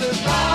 leaves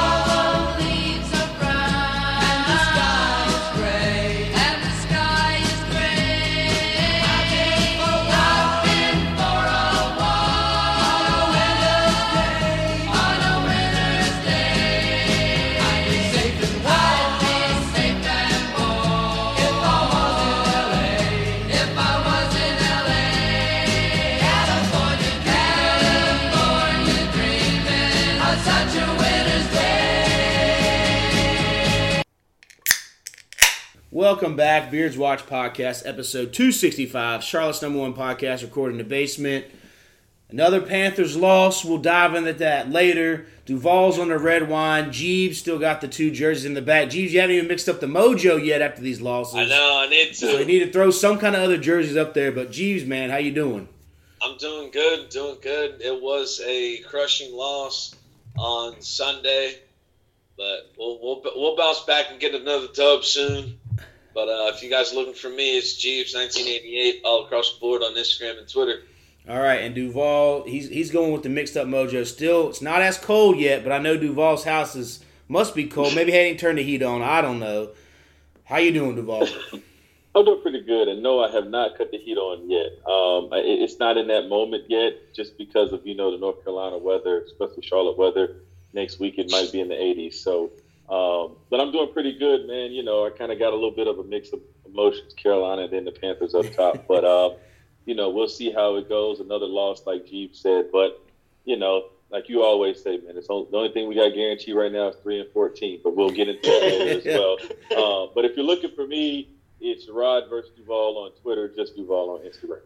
Welcome back, Beards Watch Podcast, episode 265, Charlotte's number one podcast, recorded in the basement. Another Panthers loss. We'll dive into that later. Duvall's on the red wine. Jeebs still got the two jerseys in the back. Jeebs, you haven't even mixed up the mojo yet after these losses. I know, I need to. So you need to throw some kind of other jerseys up there. But Jeebs, man, how you doing? I'm doing good, doing good. It was a crushing loss on Sunday, but we'll we'll, we'll bounce back and get another dub soon. But uh, if you guys are looking for me, it's Jeebs 1988 all across the board on Instagram and Twitter. All right, and Duvall, he's he's going with the mixed up mojo. Still, it's not as cold yet, but I know Duvall's house is must be cold. Maybe he hadn't turned the heat on. I don't know. How you doing, Duvall? I'm doing pretty good, and no, I have not cut the heat on yet. Um, it- it's not in that moment yet, just because of you know the North Carolina weather, especially Charlotte weather. Next week it might be in the 80s. So, um, but I'm doing pretty good, man. You know, I kind of got a little bit of a mix of emotions, Carolina, and then the Panthers up top. but uh, you know, we'll see how it goes. Another loss, like Jeep said, but you know, like you always say, man, it's the only thing we got guaranteed right now is three and 14. But we'll get into that later as well. Uh, but if you're looking for me, it's Rod versus Duval on Twitter, just Duval on Instagram.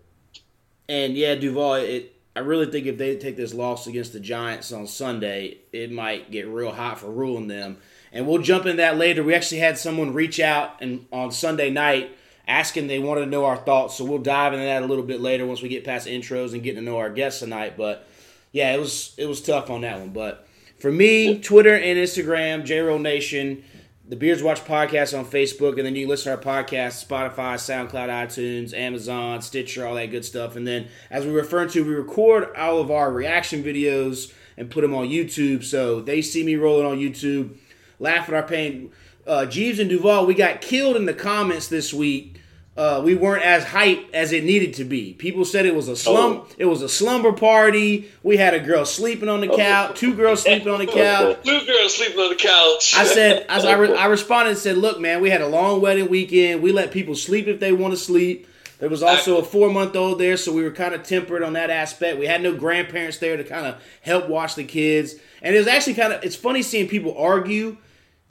And yeah, Duvall, it I really think if they take this loss against the Giants on Sunday, it might get real hot for ruling them. And we'll jump in that later. We actually had someone reach out and on Sunday night asking they wanted to know our thoughts, so we'll dive into that a little bit later once we get past intros and getting to know our guests tonight. But yeah, it was it was tough on that one. But for me, Twitter and Instagram, JRoll Nation, the Beards Watch podcast on Facebook, and then you listen to our podcast, Spotify, SoundCloud, iTunes, Amazon, Stitcher, all that good stuff. And then, as we refer to, we record all of our reaction videos and put them on YouTube. So they see me rolling on YouTube, laugh at our pain. Uh, Jeebs and Duvall, we got killed in the comments this week. Uh, we weren't as hype as it needed to be. People said it was a slum. Oh. It was a slumber party. We had a girl sleeping on the couch, two girls sleeping on the couch. Two girls sleeping on the couch. I said, I, I, re- I responded and said, look, man, we had a long wedding weekend. We let people sleep if they want to sleep. There was also a four month old there, so we were kind of tempered on that aspect. We had no grandparents there to kind of help watch the kids. And it was actually kind of, it's funny seeing people argue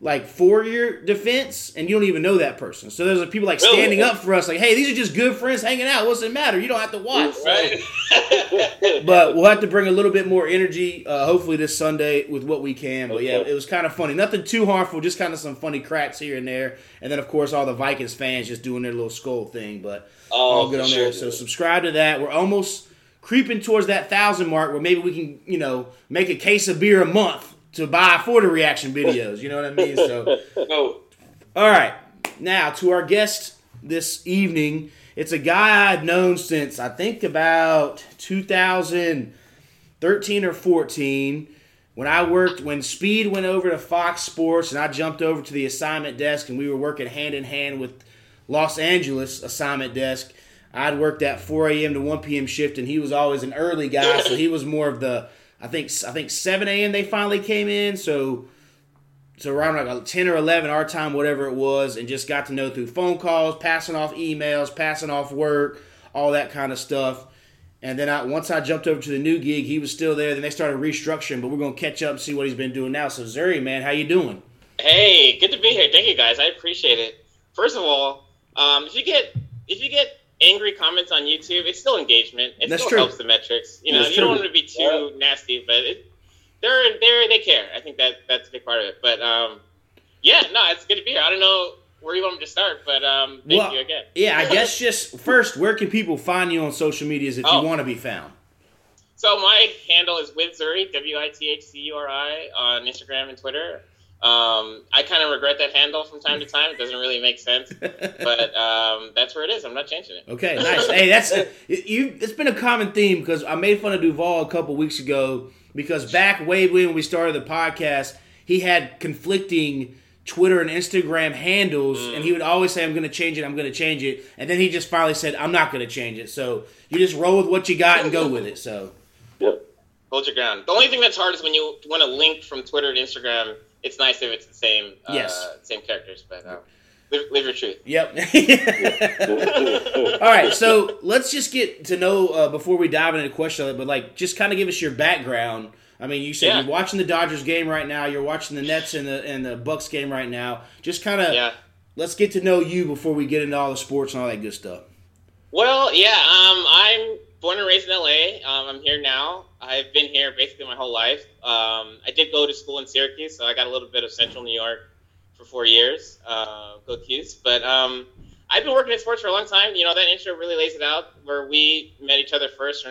like for your defense and you don't even know that person. So there's like, people like Really? standing up for us, like, hey, these are just good friends hanging out. What's it matter? You don't have to watch. Right? but we'll have to bring a little bit more energy, uh, hopefully this Sunday with what we can. But yeah, it was kind of funny. Nothing too harmful, just kind of some funny cracks here and there. And then of course all the Vikings fans just doing their little skull thing. But all good on sure, there. So subscribe to that. We're almost creeping towards that thousand mark where maybe we can, you know, make a case of beer a month to buy for the reaction videos. You know what I mean? So Oh, all right. Now to our guest this evening. It's a guy I've known since I think about 2013 or 14 when I worked when Speed went over to Fox Sports and I jumped over to the assignment desk and we were working hand in hand with Los Angeles assignment desk. I'd worked that 4 a.m. to 1 p.m. shift and he was always an early guy, so he was more of the I think I think 7 a.m. they finally came in, so so around like 10 or 11 our time whatever it was and just got to know through phone calls passing off emails passing off work all that kind of stuff and then I, once i jumped over to the new gig he was still there then they started restructuring but we're to catch up and see what he's been doing now so zuri man how you doing Hey, good to be here. Thank you guys. I appreciate it. First of all, um, if you get angry comments on YouTube, it's still engagement. It That's still true. helps the metrics. You know, That's you don't want to be too nasty, but it, they're they're they care. I think that that's a big part of it. But um, yeah, no, it's good to be here. I don't know where you want me to start, but um, thank Well, you again. yeah i guess just first where can people find you on social medias if Oh. you want to be found So my handle is with Zuri, W I T H C U R I, on Instagram and Twitter. Um, I kind of regret that handle from time to time. It doesn't really make sense, but um, that's where it is. I'm not changing it. Okay, nice. hey, that's you. It's been a common theme because I made fun of Duvall a couple weeks ago because back way when we started the podcast, he had conflicting Twitter and Instagram handles, and he would always say, "I'm going to change it. I'm going to change it," and then he just finally said, "I'm not going to change it." So you just roll with what you got and go with it. So Yep. Hold your ground. The only thing that's hard is when you want to link from Twitter to Instagram. It's nice if it's the same, uh, Yes. same characters, but um, live, live your truth. Yep. All right, so let's just get to know uh, before we dive into the question, but like just kind of give us your background. I mean, you said Yeah. you're watching the Dodgers game right now. You're watching the Nets and the and the Bucks game right now. Just kind of Yeah. let's get to know you before we get into all the sports and all that good stuff. Well, yeah. Um, I'm born and raised in LA. Um, I'm here now. I've been here basically my whole life. Um, I did go to school in Syracuse, so I got a little bit of Central New York for four years. Uh, go Cuse! But um, I've been working in sports for a long time. You know, that intro really lays it out. Where we met each other first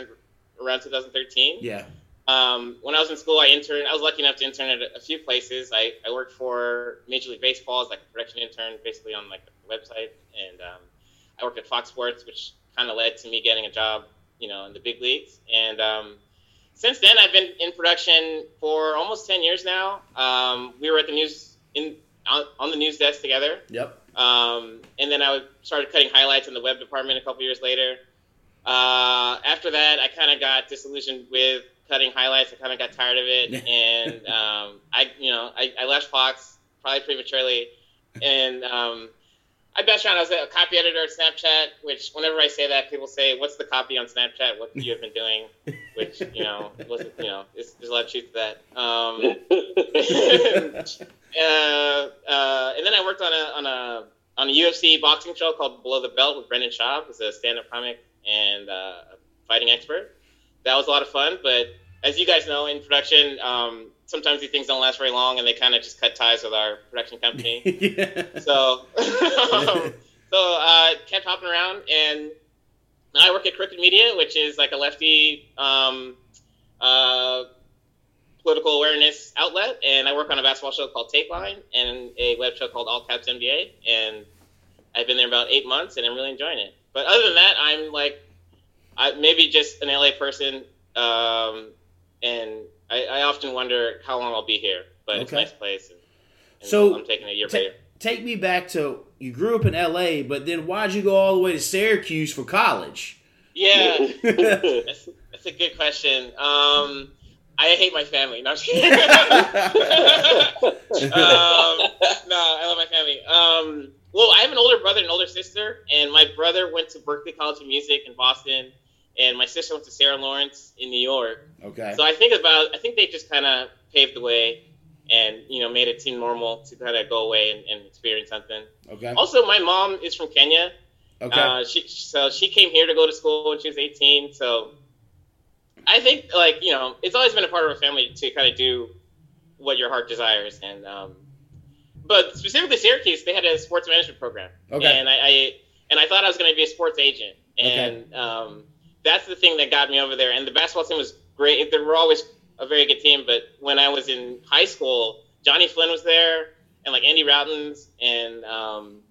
around 2013. Yeah. Um, when I was in school, I interned. I was lucky enough to intern at a, a few places. I, I worked for Major League Baseball as like a production intern, basically on like the website, and um, I worked at Fox Sports, which kind of led to me getting a job, you know, in the big leagues. And um, since then, I've been in production for almost ten years now. Um, we were at the news in on, on the news desk together. Yep. Um, and then I would- started cutting highlights in the web department a couple years later. Uh, after that, I kind of got disillusioned with cutting highlights. I kind of got tired of it, and um, I, you know, I, I left Fox probably prematurely, and um, I best around. I was a copy editor at Snapchat, which whenever I say that, people say, "What's the copy on Snapchat? What you have been doing?" Which you know, wasn't, you know, there's, there's a lot of truth to that. Um, uh, uh, and then I worked on a on a on a UFC boxing show called Below the Belt with Brendan Schaub, who's a stand-up comic and uh, a fighting expert. That was a lot of fun, but as you guys know, in production, um, sometimes these things don't last very long, and they kind of just cut ties with our production company. yeah. So, um, so uh, kept hopping around, and now I work at Crooked Media, which is like a lefty um, uh, political awareness outlet, and I work on a basketball show called Tape Line and a web show called All Caps NBA, and I've been there about eight months, and I'm really enjoying it. But other than that, I'm like, I maybe just an LA person, um, and I, I often wonder how long I'll be here. But it's a nice place, and, and So, I'm taking a year ta- later. Take me back to you grew up in L.A., but then why'd you go all the way to Syracuse for college? Yeah, that's, that's a good question. Um, I hate my family. No, I'm just um, no, I love my family. Um, well, I have an older brother and older sister, and my brother went to Berklee College of Music in Boston, and my sister went to Sarah Lawrence in New York. okay. So I think about, I think they just kind of paved the way, and you know, made it seem normal to kind of go away and, and experience something. Okay. Also, my mom is from Kenya, Okay. uh, she so she came here to go to school when she was 18. So I think like you know it's always been a part of our family to kind of do what your heart desires. And um, but specifically Syracuse, they had a sports management program, Okay. and I, I and I thought I was going to be a sports agent, and um, that's the thing that got me over there. And the basketball team was great; they were always a very good team. But when I was in high school, Jonny Flynn was there, and like Andy Rautins, and um,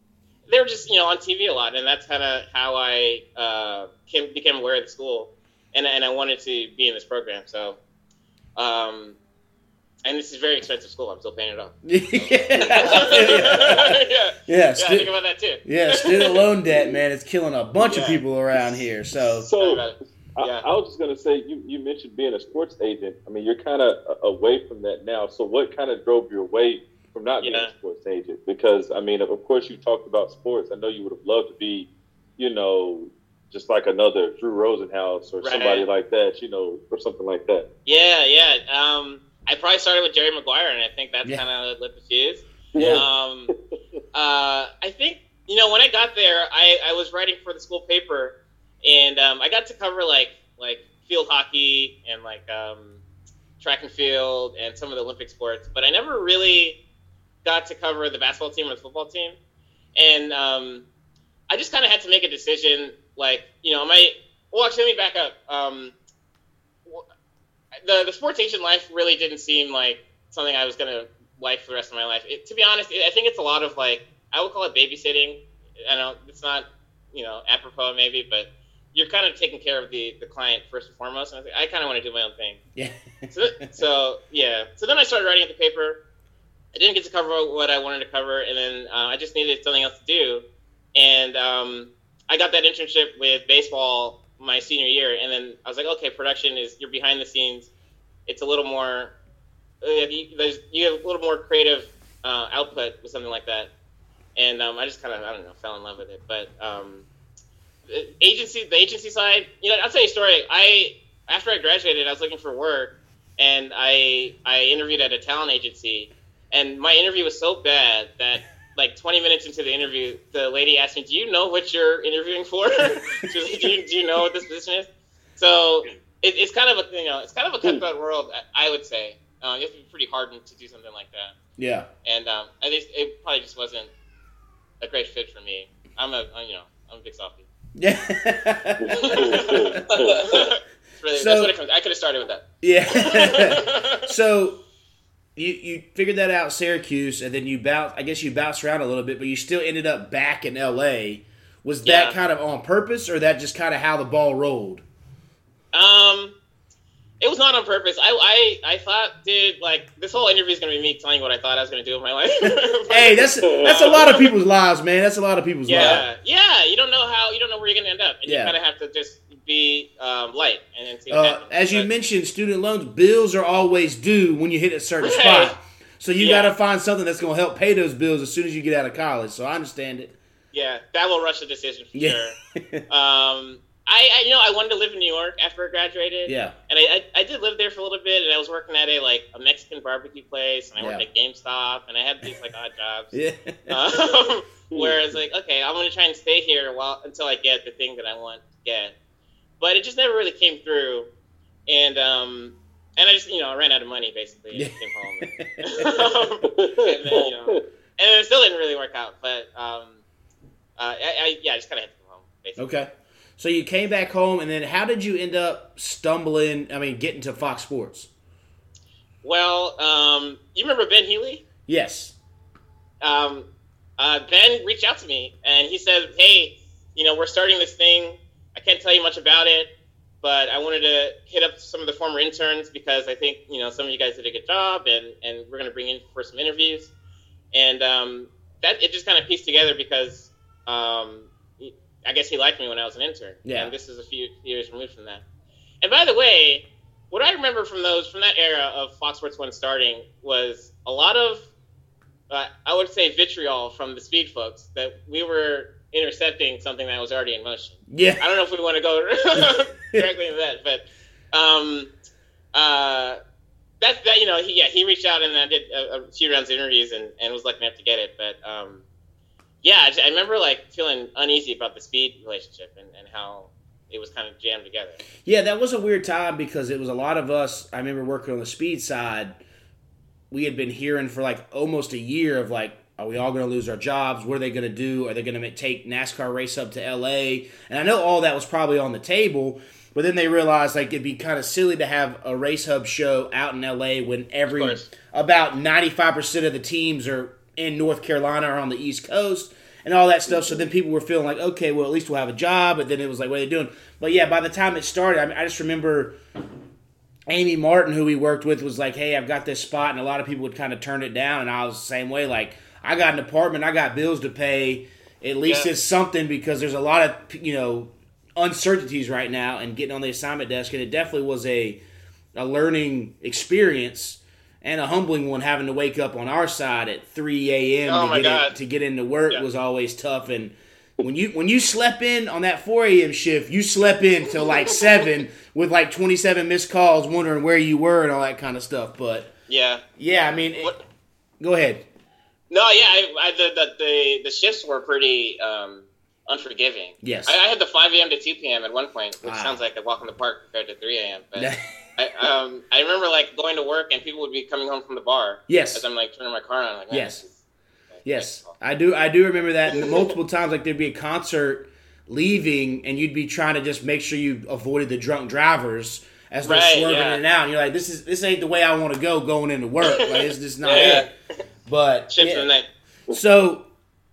they were just you know on TV a lot, and that's kind of how I uh, came, became aware of the school, and and I wanted to be in this program. So, um, and this is very expensive school. I'm still paying it off. yeah. yeah, Yeah. yeah, stu- think about that too. yeah. Student loan debt, man, it's killing a bunch of people around here. So So about. I, Yeah. I was just gonna say you, you mentioned being a sports agent. I mean, you're kind of away from that now. So what kind of drove you away from not being a sports agent? Because I mean, of, of course, you talked about sports. I know you would have loved to be, you know, just like another Drew Rosenhaus or Right. somebody like that, you know, or something like that. Yeah, yeah. Um, I probably started with Jerry Maguire, and I think that's Yeah. kind of lit the fuse. Yeah. Um, uh, I think you know when I got there, I, I was writing for the school paper, and um, I got to cover like like field hockey and like um, track and field and some of the Olympic sports, but I never really got to cover the basketball team or the football team, and um, I just kind of had to make a decision. Like you know, my well, actually, let me back up. Um, wh- the the sports agent life really didn't seem like something I was gonna like for the rest of my life. It, to be honest, it, I think it's a lot of like I would call it babysitting. I know it's not you know apropos maybe, but you're kind of taking care of the the client first and foremost. And I like, I kind of want to do my own thing. Yeah. So, so yeah. So then I started writing at the paper. I didn't get to cover what I wanted to cover, and then uh, I just needed something else to do. And um, I got that internship with baseball my senior year, and then I was like, okay, production is you're behind the scenes. It's a little more. Uh, you, there's you have a little more creative uh, output with something like that, and um, I just kind of I don't know fell in love with it. But um, the agency, the agency side, you know, I'll tell you a story. I after I graduated, I was looking for work, and I I interviewed at a talent agency, and my interview was so bad that like 20 minutes into the interview, the lady asked me, "Do you know what you're interviewing for?" she was like, do you, "Do you know what this position is?" So it, it's kind of a you know it's kind of a cutthroat world, I would say. Uh, you have to be pretty hardened to do something like that, Yeah. and um, at least it probably just wasn't a great fit for me. I'm a I'm, you know I'm a big softie. Yeah. Really, So- that's what it comes. I could have started with that. yeah. so you you figured that out Syracuse and then you bounce I guess you bounced around a little bit, but you still ended up back in LA. Was that Yeah. kind of on purpose or that just kind of how the ball rolled? Um, it was not on purpose. I, I, I thought, dude, like this whole interview is gonna be me telling you what I thought I was gonna do with my life. Hey, that's that's a lot of people's lives, man. That's a lot of people's lives. yeah, yeah. You don't know how, you don't know where you're gonna end up, and Yeah. you kind of have to just be um, light and then see what Uh, happens. as you But- mentioned, student loans bills are always due when you hit a certain Right. spot. So you Yeah. got to find something that's going to help pay those bills as soon as you get out of college. So I understand it. yeah, that will rush the decision for Yeah. sure. Um, I, I, you know, I wanted to live in New York after I graduated. yeah. And I, I, I did live there for a little bit, and I was working at a like a Mexican barbecue place, and I worked Yeah. at GameStop, and I had these like odd jobs. Yeah. Um, where it's like, okay, I'm gonna try and stay here while until I get the thing that I want to get. But it just never really came through, and um, and I just you know I ran out of money basically and came home, and, and then you know, and it still didn't really work out. But um, uh, I, I yeah, I just kind of had to come home basically. okay. So you came back home, and then how did you end up stumbling? I mean, getting to Fox Sports? Well, um, you remember Ben Healy? Yes. um, uh, Ben reached out to me and he said, "Hey, you know, we're starting this thing. I can't tell you much about it, but I wanted to hit up some of the former interns because I think you know some of you guys did a good job, and and we're going to bring in for some interviews." And um, that it just kind of pieced together because um, I guess he liked me when I was an intern. Yeah. And this is a few years removed from that. And by the way, what I remember from those from that era of Fox Sports One starting was a lot of uh, I would say vitriol from the speed folks that we were intercepting something that was already in motion. Yeah. I don't know if we want to go directly into that, but um, uh, that's that. You know, he, yeah, he reached out and I did a, a few rounds of interviews and, and was lucky enough to get it. But um, yeah, I, just- I remember like feeling uneasy about the speed relationship and, and how it was kind of jammed together. Yeah, that was a weird time because it was a lot of us. I remember working on the speed side. We had been hearing for like almost a year of like, are we all going to lose our jobs? What are they going to do? Are they going to take NASCAR race up to LA? And I know all that was probably on the table, but then they realized like it'd be kind of silly to have a race hub show out in LA when every about ninety five percent of the teams are in North Carolina or on the East Coast and all that stuff. So then people were feeling like, okay, well at least we'll have a job. But then it was like, what are they doing? But yeah, by the time it started, I, mean, I just remember Amy Martin, who we worked with, was like, "Hey, I've got this spot," and a lot of people would kind of turn it down, and I was the same way. Like, I got an apartment, I got bills to pay. At least Yeah. it's something because there's a lot of you know uncertainties right now, and getting on the assignment desk, and it definitely was a a learning experience and a humbling one. Having to wake up on our side at 3 a.m. Oh to get in, to get into work Yeah. was always tough, and when you when you slept in on that 4 a.m. shift, you slept in till like seven with like 27 missed calls, wondering where you were and all that kind of stuff. But Yeah. yeah, I mean, it- go ahead. No, yeah, I, I, the, the the the shifts were pretty um, unforgiving. Yes. I, I had the 5 a.m. to 2 p.m. at one point, which Wow. sounds like a walk in the park compared to 3 a.m. But I, um, I remember like going to work and people would be coming home from the bar yes, as I'm like turning my car on. Like, Yes. is- like, yes, I do. I do remember that multiple times. Like there'd be a concert leaving, and you'd be trying to just make sure you avoided the drunk drivers. As they're Right, swerving yeah. in and out, and you're like, "This is this ain't the way I want to go going into work. Like, it's just not Yeah. it." But yeah. So,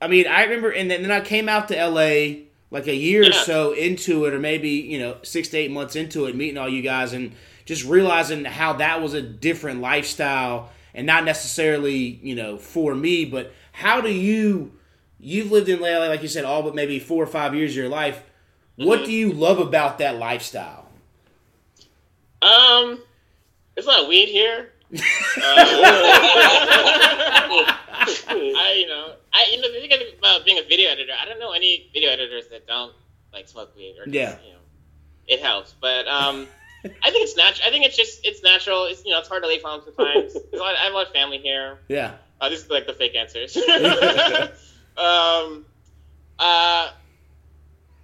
I mean, I remember, and then, then I came out to LA like a year or so into it, or maybe you know six to eight months into it, meeting all you guys and just realizing how that was a different lifestyle and not necessarily you know for me, but how do you? You've lived in LA, like you said, all but maybe four or five years of your life. What Mhm. do you love about that lifestyle? Um, it's of weed here. Uh, I, you know, I, you know, the thing about being a video editor, I don't know any video editors that don't like smoke weed or just, Yeah. you know, it helps. But um, I think it's natural. I think it's just it's natural. It's you know, it's hard to leave home sometimes. Lot, I have a lot of family here. Yeah, Uh, this is like the fake answers. um, uh,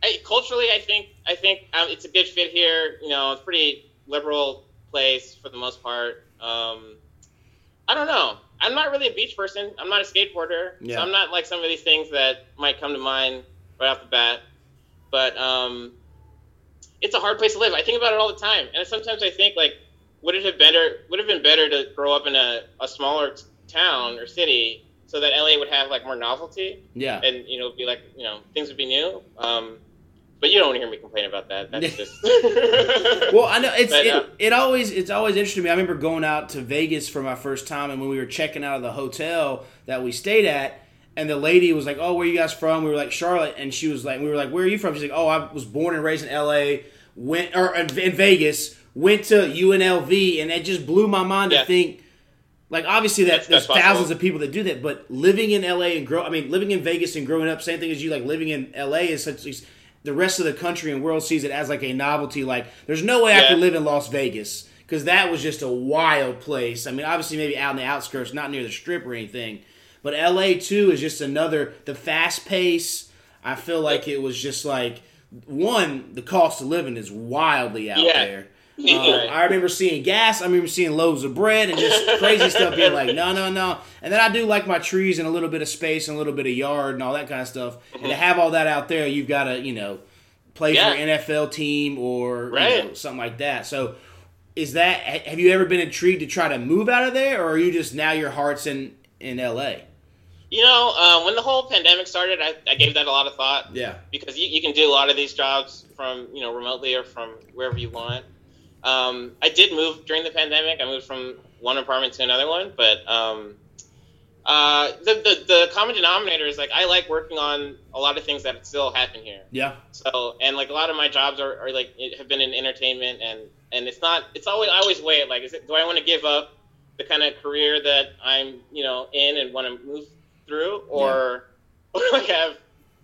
I, culturally, I think I think um, it's a good fit here. You know, it's a pretty liberal place for the most part. Um, I don't know. I'm not really a beach person. I'm not a skateboarder, Yeah. so I'm not like some of these things that might come to mind right off the bat. But um, it's a hard place to live. I think about it all the time, and sometimes I think like, would it have better would have been better to grow up in a, a smaller t- town or city so that LA would have like more novelty yeah. and you know be like you know things would be new. Um, but you don't want to hear me complain about that. That's just Well, I know it's But, uh, it, it always it's always interesting to me. I remember going out to Vegas for my first time, and when we were checking out of the hotel that we stayed at, and the lady was like, "Oh, where you guys from?" We were like Charlotte, and she was like, "We were like, where are you from?" She's like, "Oh, I was born and raised in L.A. Went or in in Vegas, went to UNLV, and it just blew my mind Yeah. to think." Like obviously that That's- there's that's thousands possible. of people that do that, but living in LA and grow I mean living in Vegas and growing up, same thing as you like living in LA is such the rest of the country and world sees it as like a novelty. Like there's no way I could live in Las Vegas because that was just a wild place. I mean, obviously maybe out in the outskirts, not near the strip or anything, but LA too is just another the fast pace. I feel like it was just like one the cost of living is wildly out Yeah. there. Yeah. Um, I remember seeing gas. I remember seeing loaves of bread and just crazy stuff. Being like, no, no, no. And then I do like my trees and a little bit of space and a little bit of yard and all that kind of stuff. And to have all that out there, you've got to, you know, play Yeah. for an NFL team or you know, something like that. So, is that? Have you ever been intrigued to try to move out of there, or are you just now your heart's in in L.A.? you know uh, when the whole pandemic started, I, I gave that a lot of thought. Yeah, because you, you can do a lot of these jobs from you know remotely or from wherever you want. Um, I did move during the pandemic. I moved from one apartment to another one, but um, uh, the, the the common denominator is like I like working on a lot of things that still happen here. yeah, So and like a lot of my jobs are, are like have been in entertainment and and it's not it's always I always weigh it like is it do I want to give up the kind of career that I'm you know in and want to move through or or like have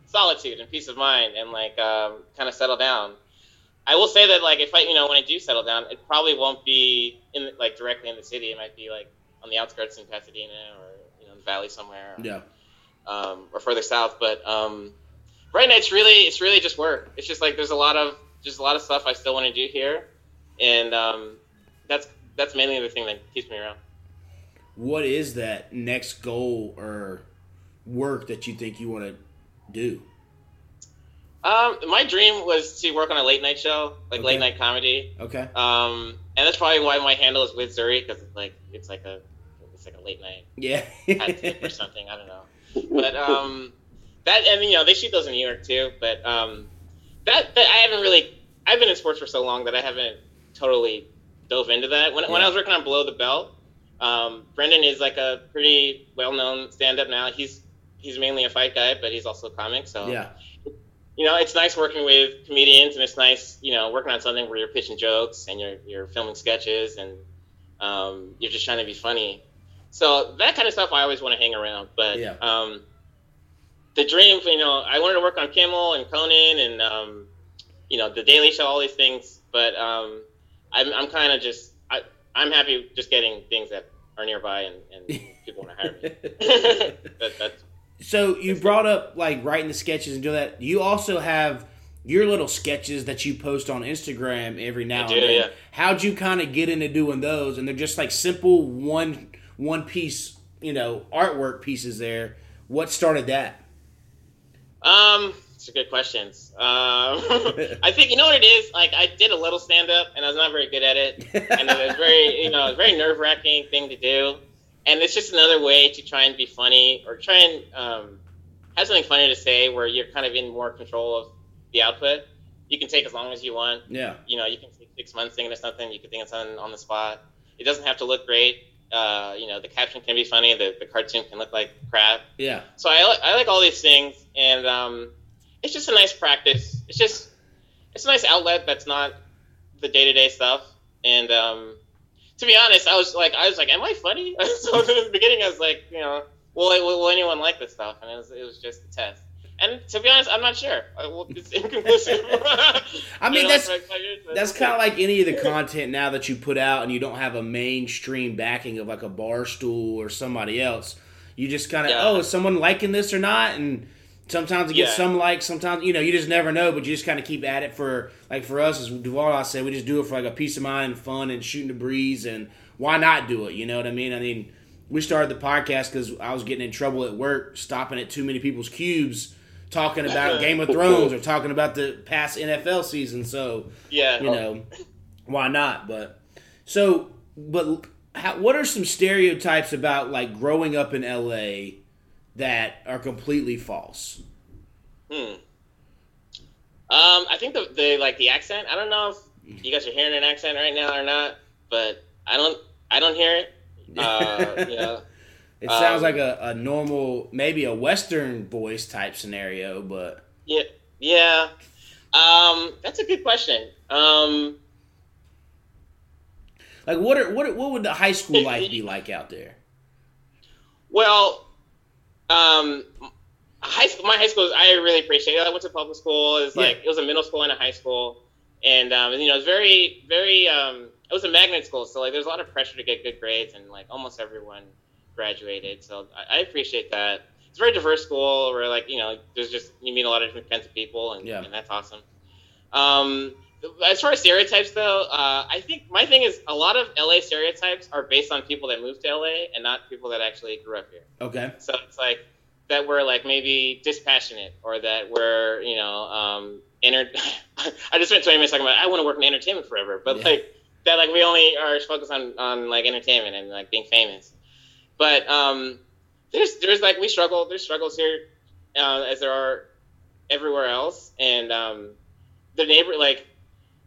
solitude and peace of mind and like um, kind of settle down. I will say that like if I you know when I do settle down it probably won't be in like directly in the city it might be like on the outskirts in Pasadena or you know in the valley somewhere yeah. um, or further south. But um, right now, it's really it's really just work. It's just like there's a lot of just a lot of stuff I still want to do here, and um, that's that's mainly the thing that keeps me around. What is that next goal or work that you think you want to do? Um, my dream was to work on a late night show, like Okay. late night comedy. Okay. Um, and that's probably why my handle is with Zuri because it's like it's like a it's like a late night Yeah. or something. I don't know. But um, that and you know they shoot those in New York too. But um, that, that I haven't really. I've been in sports for so long that I haven't totally dove into that. When, when I was working on Below the Belt, um, Brendan is like a pretty well-known stand-up now. He's he's mainly a fight guy, but he's also a comic. So yeah. You know, it's nice working with comedians, and it's nice, you know, working on something where you're pitching jokes and you're you're filming sketches and um, you're just trying to be funny. So that kind of stuff I always want to hang around. But Yeah. um, the dream, you know, I wanted to work on Kimmel and Conan and um, you know the Daily Show, all these things. But um, I'm I'm kind of just I I'm happy just getting things that are nearby and, and people want to hire me. that, that's So you brought up like writing the sketches and do that. You also have your little sketches that you post on Instagram every now I and then. yeah. How'd you kind of get into doing those? And they're just like simple one one piece, you know, artwork pieces there. What started that? Um, it's a good questions. Um, I think you know what it is. Like I did a little stand up, and I was not very good at it, and it was very, you know, it was a very nerve wracking thing to do. And it's just another way to try and be funny or try and um, have something funny to say, where you're kind of in more control of the output. You can take as long as you want. Yeah. You know, you can take six months thinking of something. You can think of something on the spot. It doesn't have to look great. Uh, you know, the caption can be funny. The, the cartoon can look like crap. Yeah. So I, li- I like all these things, and um, it's just a nice practice. It's just it's a nice outlet that's not the day to day stuff. And um, to be honest, I was like, I was like, am I funny? so in the beginning, I was like, you know, will, will, will anyone like this stuff? And it was, it was just a test. And to be honest, I'm not sure. I, it's inconclusive. I mean, that's- like, years, That's kind of like any of the content now that you put out and you don't have a mainstream backing of like a bar stool or somebody else. You just kind of, Yeah. oh, is someone liking this or not? And sometimes it gets Yeah. some likes, sometimes, you know, you just never know, but you just kind of keep at it for, like for us, as Duvall I said, we just do it for like a peace of mind and fun and shooting the breeze. And why not do it? You know what I mean? I mean, we started the podcast because I was getting in trouble at work, stopping at too many people's cubes. Talking about Game of Thrones or talking about the past NFL season, so yeah. you know, why not? But so, but how, what are some stereotypes about like growing up in LA that are completely false? Hmm. Um, I think the, the like the accent. I don't know if you guys are hearing an accent right now or not, but I don't. I don't hear it. Uh, you know, it sounds um, like a, a normal, maybe a Western voice type scenario, but yeah, yeah. Um, that's a good question. Um, like what are what what would the high school life be like out there? well, um, high school. My high school. I really appreciate it. I went to public school. It was Yeah. like it was a middle school and a high school, and um, you know, it's very, very. Um, it was a magnet school, so like there's a lot of pressure to get good grades, and like almost everyone graduated. So I, I appreciate that. It's a very diverse school where like you know there's just you meet a lot of different kinds of people, and, Yeah. and that's awesome. Um, as far as stereotypes though, uh, I think my thing is a lot of LA stereotypes are based on people that moved to LA and not people that actually grew up here. Okay, So it's like that we're like maybe dispassionate or that we're you know um enter- I just spent 20 minutes talking about I want to work in entertainment forever, but Yeah. like that like we only are focused on on like entertainment and like being famous. But um there's there's like we struggle there's struggles here uh, as there are everywhere else and um the neighbor like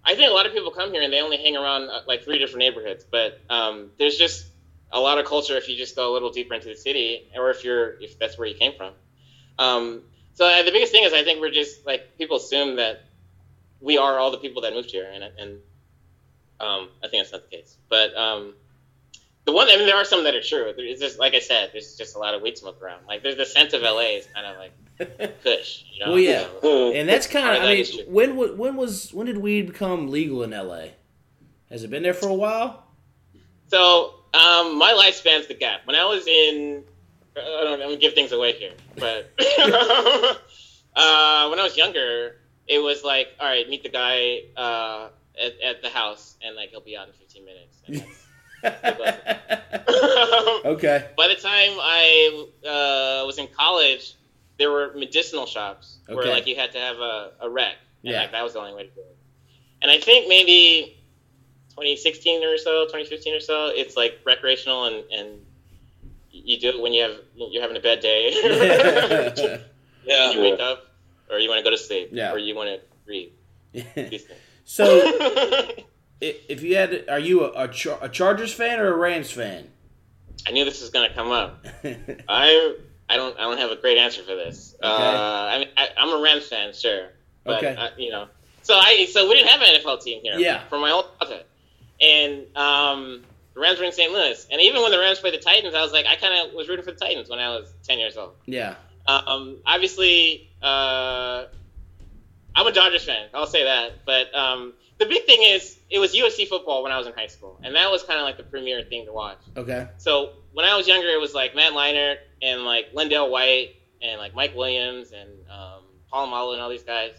I think a lot of people come here and they only hang around uh, like three different neighborhoods, but um, there's just a lot of culture if you just go a little deeper into the city, or if you're if that's where you came from. Um, so uh, the biggest thing is I think we're just like people assume that we are all the people that moved here, and and um, I think that's not the case. But um, the one I mean there are some that are true. It's just like I said, there's just a lot of weed smoke around. Like there's the scent of LA is kind of like kush, you know. Well, yeah. And that's kind of I mean, when when was when did weed become legal in LA? Has it been there for a while? So um, my lifespan's the gap. When I was in, I don't, I'm gonna give things away here, but uh, when I was younger, it was like, all right, meet the guy uh, at, at the house, and like he'll be out in 15 minutes. And that's- okay. By the time I uh, was in college, there were medicinal shops where like you had to have a, a rec, and Yeah. like that was the only way to do it. And I think maybe 2016 or so, 2015 or so, it's like recreational, and and you do it when you have you're having a bad day, Yeah. you wake up, or you want to go to sleep, Yeah. or you want to read so, if you had, are you a, a, Char- a Chargers fan or a Rams fan? I knew this was gonna come up. I I don't I don't have a great answer for this. Uh, I mean I, I'm a Rams fan, sure, but Okay. uh, you know, so I so we didn't have an NFL team here. Yeah. For my whole childhood, and um, the Rams were in St. Louis, and even when the Rams played the Titans, I was like I kind of was rooting for the Titans when I was 10 years old. yeah. Um, obviously, uh, I'm a Dodgers fan. I'll say that. But um, the big thing is, it was USC football when I was in high school, and that was kind of like the premier thing to watch. Okay. So when I was younger, it was like Matt Leinart and like LenDale White and like Mike Williams and um, Polamalu and all these guys.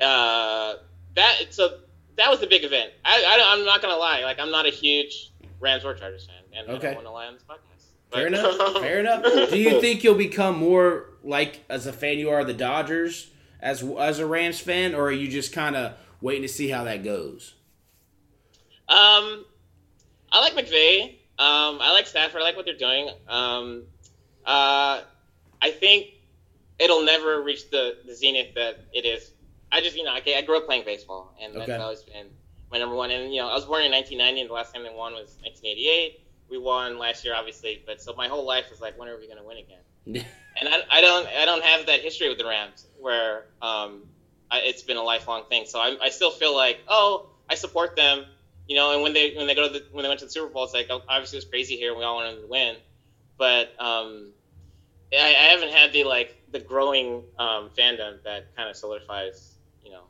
Uh, that so that was the big event. I, I I'm not gonna lie, like I'm not a huge Rams or Chargers fan, and I Okay. don't want to lie on this podcast. Fair enough. Fair enough. Do you think you'll become more like as a fan you are the Dodgers as as a Rams fan, or are you just kind of waiting to see how that goes? Um, I like McVay. Um, I like Stafford. I like what they're doing. Um, uh, I think it'll never reach the, the zenith that it is I just you know okay, I grew up playing baseball, and that's Okay. always been my number one. And you know, I was born in 1990, and the last time they won was 1988. We won last year, obviously, but so my whole life was like, when are we going to win again? And I, I don't I don't have that history with the Rams where um, I, it's been a lifelong thing. So I, I still feel like oh I support them, you know. And when they when they go to the when they went to the Super Bowl, it's like oh, obviously it was crazy here. We all wanted to win, but um, I, I haven't had the like the growing um, fandom that kind of solidifies you know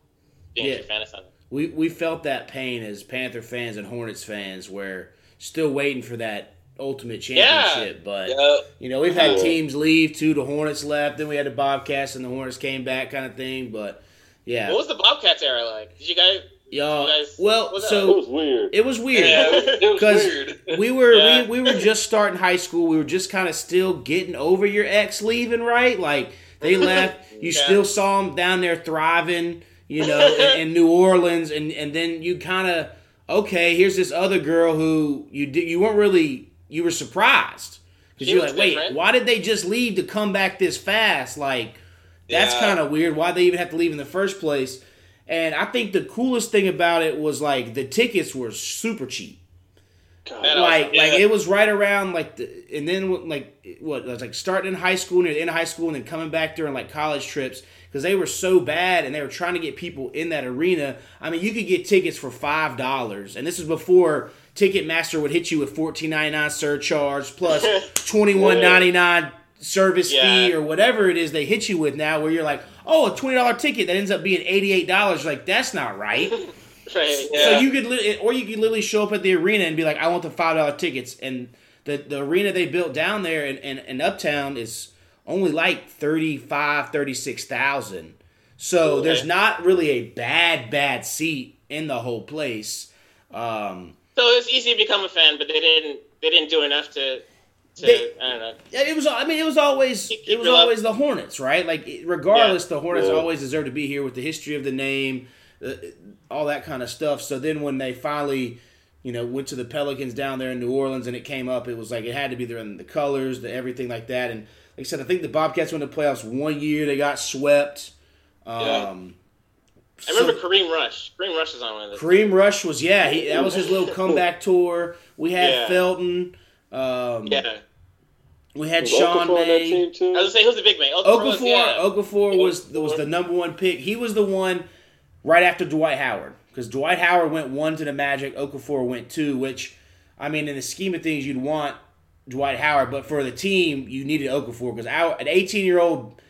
being Yeah. a fan of something. we we felt that pain as Panther fans and Hornets fans, where still waiting for that ultimate championship. But Yeah, you know, we've had Yeah. teams leave too. The Hornets left, then we had the Bobcats, and the Hornets came back, kind of thing. But yeah, What was the Bobcats era like? Did you guys? y'all. you guys- Well, what's It was weird. it was weird. yeah, it was, it was 'Cause weird. we were Yeah. we, we were just starting high school. We were just kind of still getting over your ex leaving, right? Like they left, you Yeah. still saw them down there thriving, you know, in, in New Orleans, and and then you kind of okay. Here's this other girl who you did you weren't really you were surprised because you're like, wait, different. why did they just leave to come back this fast? Like that's Yeah. kind of weird. Why they even have to leave in the first place? And I think the coolest thing about it was like the tickets were super cheap like Yeah. like it was right around like the and then like what it was like starting in high school near the end of high school and then coming back during like college trips because they were so bad and they were trying to get people in that arena. I mean, you could get tickets for five dollars, and this is before Ticketmaster would hit you with fourteen ninety nine surcharge plus twenty one ninety nine service Yeah. fee or whatever it is they hit you with now. Where you're like, oh, a twenty dollar ticket that ends up being eighty eight dollars. Like that's not right. Right. Yeah. So you could, li- or you could literally show up at the arena and be like, "I want the five dollar tickets." And the the arena they built down there in, in, in Uptown is only like 35, 36,000. So Okay. there's not really a bad bad seat in the whole place. Um, So it was easy to become a fan, but they didn't they didn't do enough to to They- I don't know. yeah, it was. I mean, it was always it was always the Hornets, right? Like regardless, the Hornets Yeah. always deserve to be here with the history of the name, uh, all that kind of stuff. So then when they finally, you know, went to the Pelicans down there in New Orleans and it came up, it was like it had to be there in the colors, the everything like that. And like I said, I think the Bobcats went to the playoffs one year. They got swept. Um, I remember so- Kareem Rush. Kareem Rush was on one of those. Kareem Rush was yeah, he, that was his little comeback tour. We had Yeah. Felton. Um, Yeah. we had Was Sean Okafor on that May. team too? I was gonna say who's the big man? Okafor, was- Okafor, yeah. Okafor was was the number one pick. He was the one right after Dwight Howard because Dwight Howard went one to the Magic. Okafor went two, which I mean, in the scheme of things, you'd want Dwight Howard, but for the team, you needed Okafor because an 18 year old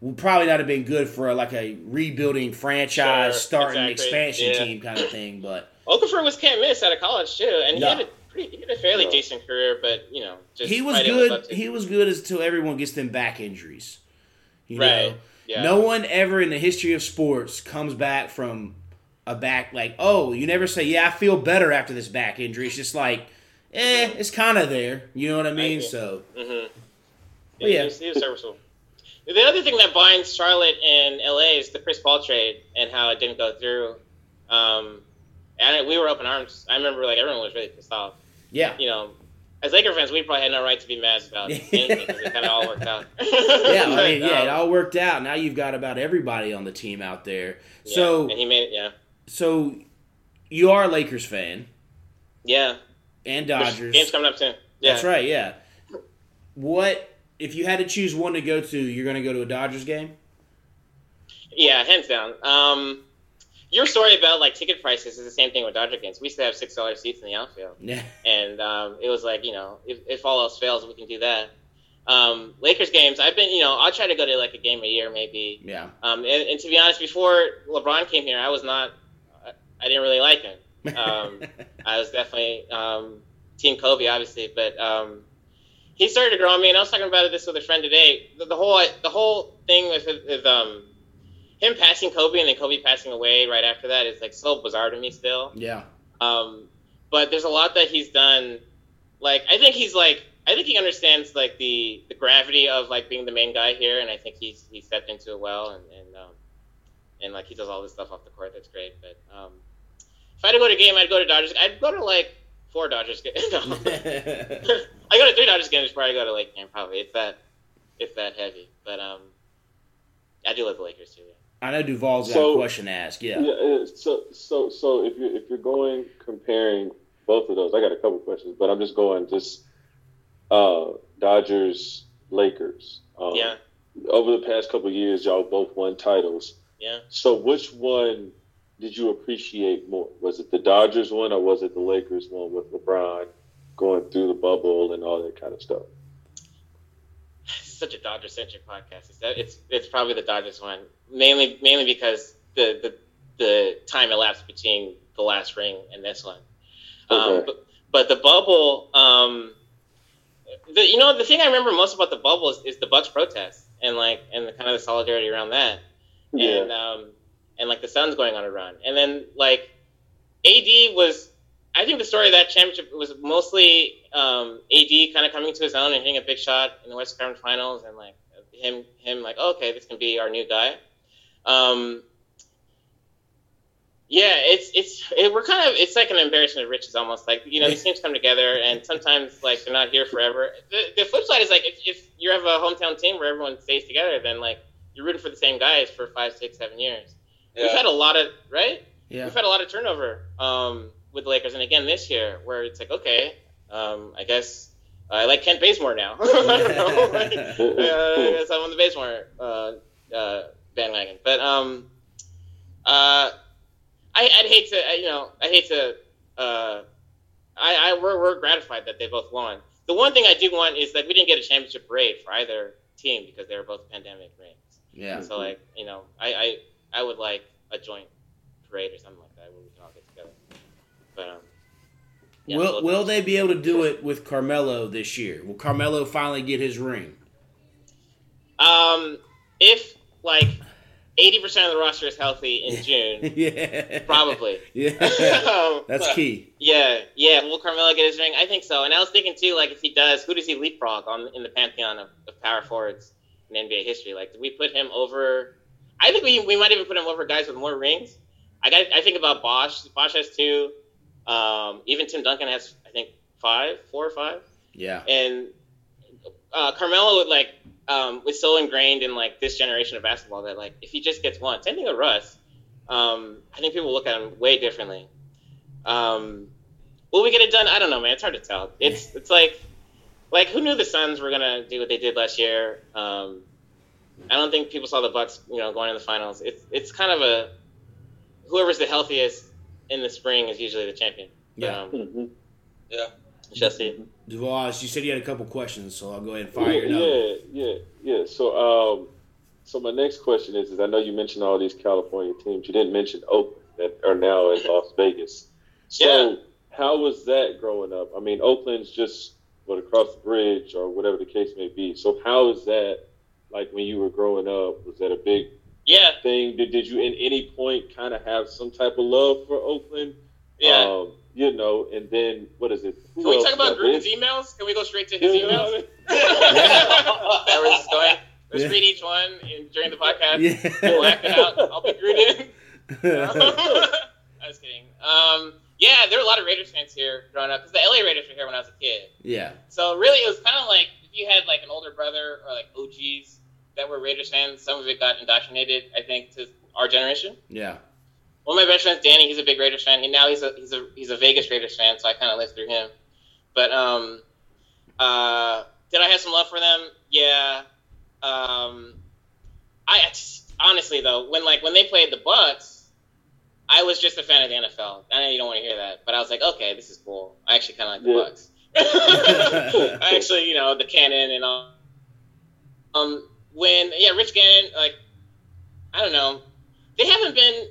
would probably not have been good for like a rebuilding franchise, Sure, starting exactly, expansion yeah. team kind of thing. But Okafor was can't miss out of college too, and he had a pretty, he had a fairly Yeah. decent career, but you know, just he was right in with good. He was good until everyone gets them back injuries. You Right. know? Yeah. No one ever in the history of sports comes back from a back like, oh, you never say, yeah, I feel better after this back injury. It's just like, eh, it's kind of there. You know what I mean? Right. So Mm-hmm. Yeah. he was, he was serviceable. The other thing that binds Charlotte and LA is the Chris Paul trade and how it didn't go through. Um, and we were up in arms. I remember like everyone was really pissed off. yeah, You know, as Laker fans, we probably had no right to be mad about anything because it kind of all worked out. yeah. I mean, yeah, it all worked out. Now you've got about everybody on the team out there. yeah, So, and he made it. Yeah, so you are a Lakers fan yeah. and Dodgers. games coming up soon. Yeah, That's right. Yeah. What if you had to choose one to go to? You're going to go to a Dodgers game. Yeah, hands down. Um, your story about like ticket prices is the same thing with Dodger games. We used to have six dollar seats in the outfield, Yeah. and um, it was like you know, if, if all else fails, we can do that. Um, Lakers games, I've been you know, I'll try to go to like a game a year maybe. Yeah. Um, and, and to be honest, before LeBron came here, I was not, I, didn't really like him. Um, I was definitely um, Team Kobe, obviously, but um, he started to grow on me. And I was talking about this with a friend today. The, the whole the whole thing with, with um, him passing Kobe and then Kobe passing away right after that is like so bizarre to me still. yeah. Um, but there's a lot that he's done. Like I think he's like I think he understands like the the gravity of like being the main guy here, and I think he's he stepped into it well, and and um, and like he does all this stuff off the court. That's great. But um, if I had to go to a game, I'd go to Dodgers. I'd go to like four Dodgers games. no. I go to three Dodgers games I go to Lake game. Probably it's that it's that heavy. But um, I do love the Lakers too. Yeah. I know Duvall's got So- a question to ask. Yeah. Yeah. So so so if you if you're going comparing both of those, I got a couple questions, but I'm just going just uh, Dodgers Lakers. Um, Yeah, Over the past couple of years, y'all both won titles. yeah. So which one did you appreciate more? Was it the Dodgers one or was it the Lakers one with LeBron going through the bubble and all that kind of stuff? This is such a Dodger centric podcast. It's, it's it's probably the Dodgers one, mainly mainly because the the, the time elapsed between the last ring and this one. Um, but, but the bubble, um, the you know the thing I remember most about the bubble is, is the Bucks protest and like and the kind of the solidarity around that. and um, and like the Suns going on a run, and then like AD was. I think the story of that championship was mostly um, AD kind of coming to his own and hitting a big shot in the Western Conference Finals, and like him, him like, oh, okay, this can be our new guy. Um, yeah, it's it's it, we're kind of it's like an embarrassment of riches almost. Like you know these teams come together, and sometimes like they're not here forever. The, the flip side is like if, if you have a hometown team where everyone stays together, then like you're rooting for the same guys for five, six, seven years. We've had a lot of right. Yeah. We've had a lot of turnover um, with the Lakers, and again this year, where it's like, okay, um, I guess I like Kent Bazemore now. I don't know, like, uh, I guess I'm on the Bazemore uh, uh, bandwagon, but um, uh, I, I'd hate to, you know, I hate to. Uh, I, I we're, we're gratified that they both won. The one thing I do want is that we didn't get a championship parade for either team because they were both pandemic rings. Yeah. So like, you know, I, I I would like a joint parade or something like that where we can all get together. But um, yeah, will Will teams. they be able to do it with Carmelo this year? Will Carmelo finally get his ring? Um, if like eighty percent of the roster is healthy in June, yeah. probably. Yeah. um, That's key. yeah, yeah. Will Carmelo get his ring? I think so. And I was thinking too, like if he does, who does he leapfrog on in the pantheon of, of power forwards in NBA history? Like, do we put him over? I think we, we might even put him over guys with more rings. I got I think about Bosh. Bosh has two. Um, even Tim Duncan has I think five, four or five. Yeah. and uh, Carmelo would like um, was so ingrained in like this generation of basketball that like if he just gets one, same thing with Russ. Um, I think people look at him way differently. Um, will we get it done? I don't know, man. It's hard to tell. It's it's like like who knew the Suns were gonna do what they did last year? Um, I don't think people saw the Bucks, you know, going to the finals. It's it's kind of a whoever's the healthiest in the spring is usually the champion. Yeah. Um, hmm we shall see. Duvall, you said you had a couple questions, so I'll go ahead and fire your number. yeah, yeah, yeah. So, um, so my next question is: is I know you mentioned all these California teams. You didn't mention Oakland that are now in Las Vegas. So, Yeah. how was that growing up? I mean, Oakland's just what across the bridge or whatever the case may be. So, how is that? Like when you were growing up, was that a big Yeah, thing? Did did you at any point kind of have some type of love for Oakland? yeah. Um, you know, and then what is it? Can we talk about is that? Gruden's emails? Can we go straight to his Yeah. emails? that was this going. Let's Yeah. read each one in, during the podcast. Yeah. We'll act it out. I'll be Gruden. I was kidding. Um, yeah, there were a lot of Raiders fans here growing up because the LA Raiders were here when I was a kid. yeah. So really, it was kind of like if you had like an older brother or like OGs that were Raiders fans. Some of it got indoctrinated, I think, to our generation. Yeah. One of my best friends, Danny, he's a big Raiders fan. He now he's a he's a he's a Vegas Raiders fan, so I kind of lived through him. But um, uh, did I have some love for them? Yeah. Um, I honestly though, when like when they played the Bucs, I was just a fan of the NFL. I know you don't want to hear that, but I was like, okay, this is cool. I actually kind of like the Yeah. Bucs. I actually, you know, the cannon and all. Um, when yeah, Rich Gannon, like, I don't know, they haven't been.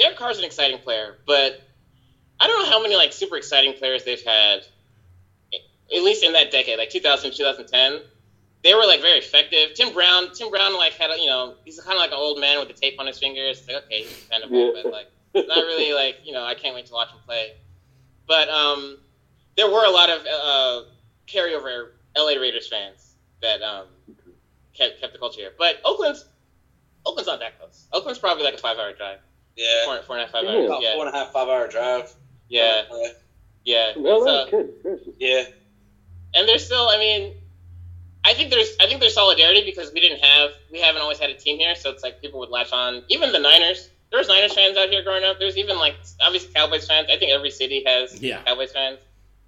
Derek Carr's an exciting player, but I don't know how many like super exciting players they've had. At least in that decade, like 2000, 2010, they were like very effective. Tim Brown, Tim Brown, like had a, you know, he's kind of like an old man with the tape on his fingers. It's like okay, he's kind of Yeah. but like not really like you know, I can't wait to watch him play. But um, there were a lot of uh, carryover LA Raiders fans that um, kept kept the culture here. But Oakland's Oakland's not that close. Oakland's probably like a five hour drive, Yeah. four, four and a half, five Yeah. hours. About Yeah, four and a half, five hour drive. yeah, yeah. Well, So- that's good. Gracious. yeah. and there's still, I mean, I think there's I think there's solidarity because we didn't have we haven't always had a team here, so it's like people would latch on. Even the Niners, there was Niners fans out here growing up. There's even like obviously Cowboys fans. I think every city has Yeah. Cowboys fans.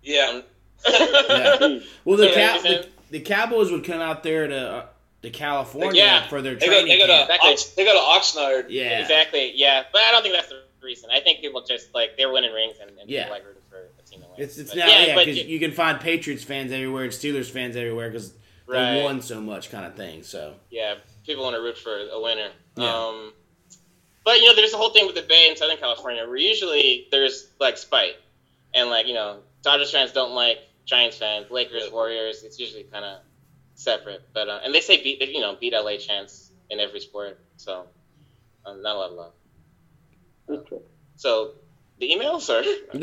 Yeah. Yeah. Well, the, Yeah, Cow- the the Cowboys would come out there to uh, to California Yeah. for their They go, training they go to camp. Exactly. Ox, they go to Oxnard. Yeah. Exactly. Yeah, but I don't think that's the reason. I think people just like they're winning rings and, and Yeah. people like rooting for a team to win. It's it's But now yeah because you can find Patriots fans everywhere and Steelers fans everywhere because they won so much kind of thing. So yeah, people want to root for a winner. Yeah. Um, but you know, there's the whole thing with the Bay in Southern California where usually there's like spite, and like you know, Dodgers fans don't like Giants fans, Lakers, Warriors. It's usually kind of separate. But uh, and they say beat you know beat LA chance in every sport, so um, not a lot of love. Okay. So the emails are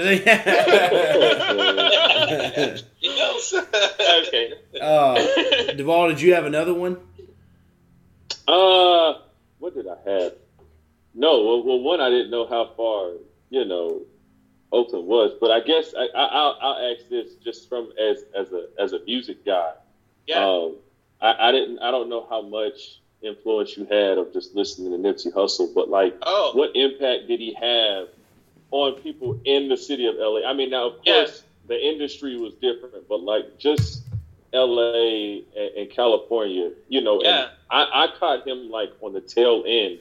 Emails. okay. uh, Duvall, did you have another one? Uh, what did I have? No, well, well, one I didn't know how far you know Oakland was, but I guess I, I, I'll, I'll ask this just from as as a as a music guy. Yeah. Um, I, I didn't I don't know how much influence you had of just listening to Nipsey Hussle, but like, oh. what impact did he have on people in the city of LA? I mean, now of course the industry was different, but like just LA and, and California, you know, Yeah. and I, I caught him like on the tail end,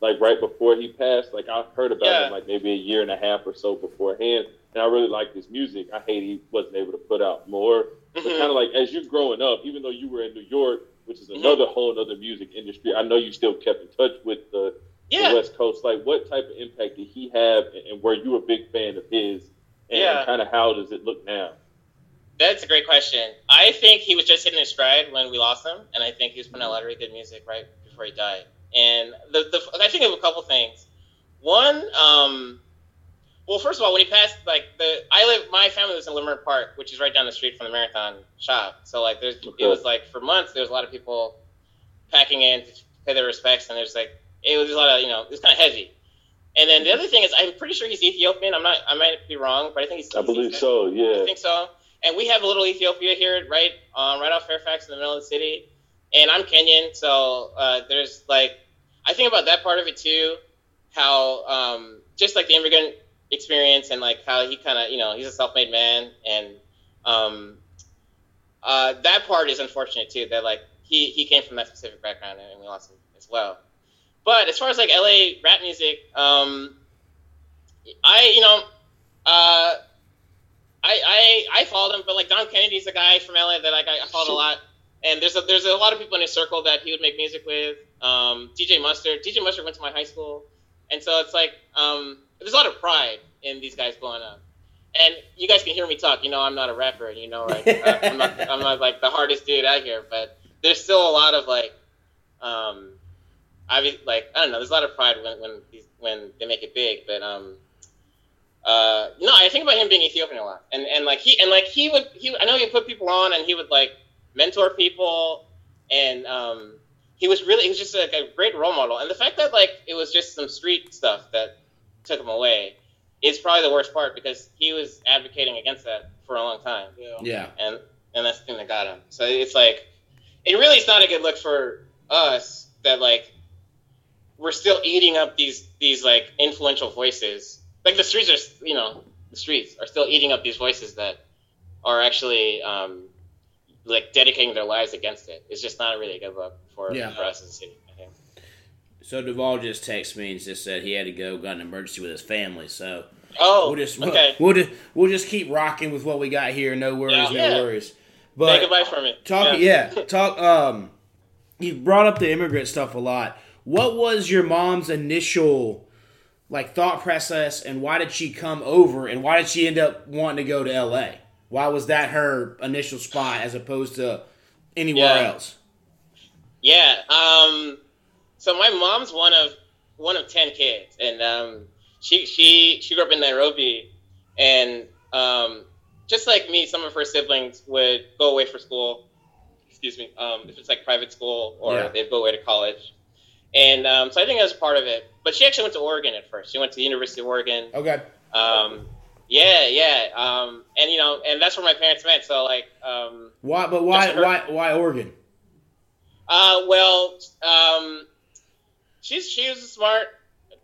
like right before he passed. Like I heard about Yeah. him like maybe a year and a half or so beforehand, and I really liked his music. I hate he wasn't able to put out more. But Mhm. kind of like as you're growing up, even though you were in New York, which is Mhm. another whole other music industry, I know you still kept in touch with the, Yeah. the West Coast. Like, what type of impact did he have, and, and were you a big fan of his? And Yeah. kind of how does it look now? That's a great question. I think he was just hitting his stride when we lost him, and I think he was putting out a lot of really good music right before he died. And the, the I think of a couple things. One, um, well, first of all, when he passed, like the I live, my family lives in Leimert Park, which is right down the street from the Marathon shop. So like, there's Okay. it was like for months there was a lot of people packing in to pay their respects, and there's like it was a lot of you know it was kind of heavy. And then the other thing is, I'm pretty sure he's Ethiopian. I'm not. I might be wrong, but I think he's. I he's- believe he's- so. Yeah. I think so. And we have a little Ethiopia here, right, um, right off Fairfax in the middle of the city. And I'm Kenyan, so uh, there's like, I think about that part of it too, how um, just like the immigrant experience and like how he kind of, you know, he's a self-made man, and um, uh, that part is unfortunate too. That like he he came from that specific background, and we lost him as well. But as far as like LA rap music, um, I you know. Uh, I, I I followed him, but like Dom Kennedy's a guy from LA that like, I, I followed a lot, and there's a there's a lot of people in his circle that he would make music with. Um, DJ Mustard, DJ Mustard went to my high school, and so it's like um, there's a lot of pride in these guys blowing up. And you guys can hear me talk. You know, I'm not a rapper. You know, like uh, I'm not I'm not like the hardest dude out here, but there's still a lot of like, um, I mean, like I don't know. There's a lot of pride when when these, when they make it big, but um, uh, no, I think about him being Ethiopian a lot, and and like he and like he would he I know he would put people on, and he would like mentor people, and um, he was really he was just like a great role model, and the fact that like it was just some street stuff that took him away is probably the worst part because he was advocating against that for a long time, Yeah. Yeah. and and that's the thing that got him. So it's like it really is not a good look for us that like we're still eating up these these like influential voices. Like the streets are, you know, the streets are still eating up these voices that are actually um, like dedicating their lives against it. It's just not a really a good look for, Yeah. for us as a city. So Duvall just texted me and just said he had to go, got an emergency with his family. So Oh, we'll just okay. we'll, just we'll just keep rocking with what we got here. No worries, Yeah. no Yeah. worries. But goodbye for me. Talk, yeah. talk. Um, you brought up the immigrant stuff a lot. What was your mom's initial like thought process, and why did she come over, and why did she end up wanting to go to L.A.? Why was that her initial spot as opposed to anywhere Yeah. else? Yeah. Um, so my mom's one of one of ten kids, and um, she she she grew up in Nairobi, and um, just like me, some of her siblings would go away for school. Excuse me. Um, if it's like private school, or Yeah. they'd go away to college, and um, so I think that was part of it. But she actually went to Oregon at first. She went to the University of Oregon. Okay. Um, Yeah, yeah. Um, and you know, and that's where my parents met. So like, um, Why? But why? Her- Why? Why Oregon? uh, well, um, she's she was a smart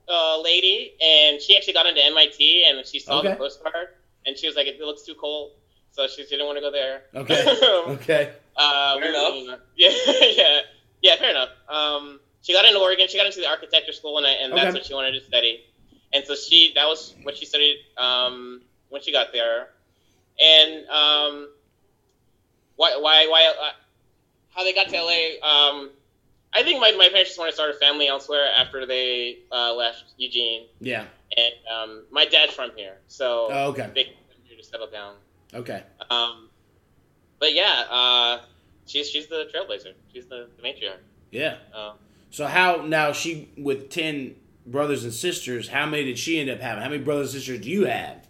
uh, lady, and she actually got into MIT, and she saw Okay. the postcard, and she was like, it looks too cold, so she didn't want to go there. Okay. Okay. Uh, Fair enough. Yeah, yeah, yeah. Fair enough. Um, she got into Oregon. She got into the architecture school, and, I, and that's Okay. what she wanted to study. And so she that was what she studied um, when she got there. And um, why why why uh, how they got to LA? Um, I think my, my parents just wanted to start a family elsewhere after they uh, left Eugene. Yeah. And um, my dad's from here, so Oh, okay. they came here to settle down. Okay. Um, but yeah, uh, she's she's the trailblazer. She's the, the matriarch. Yeah. Um, So how now she with ten brothers and sisters? How many did she end up having? How many brothers and sisters do you have?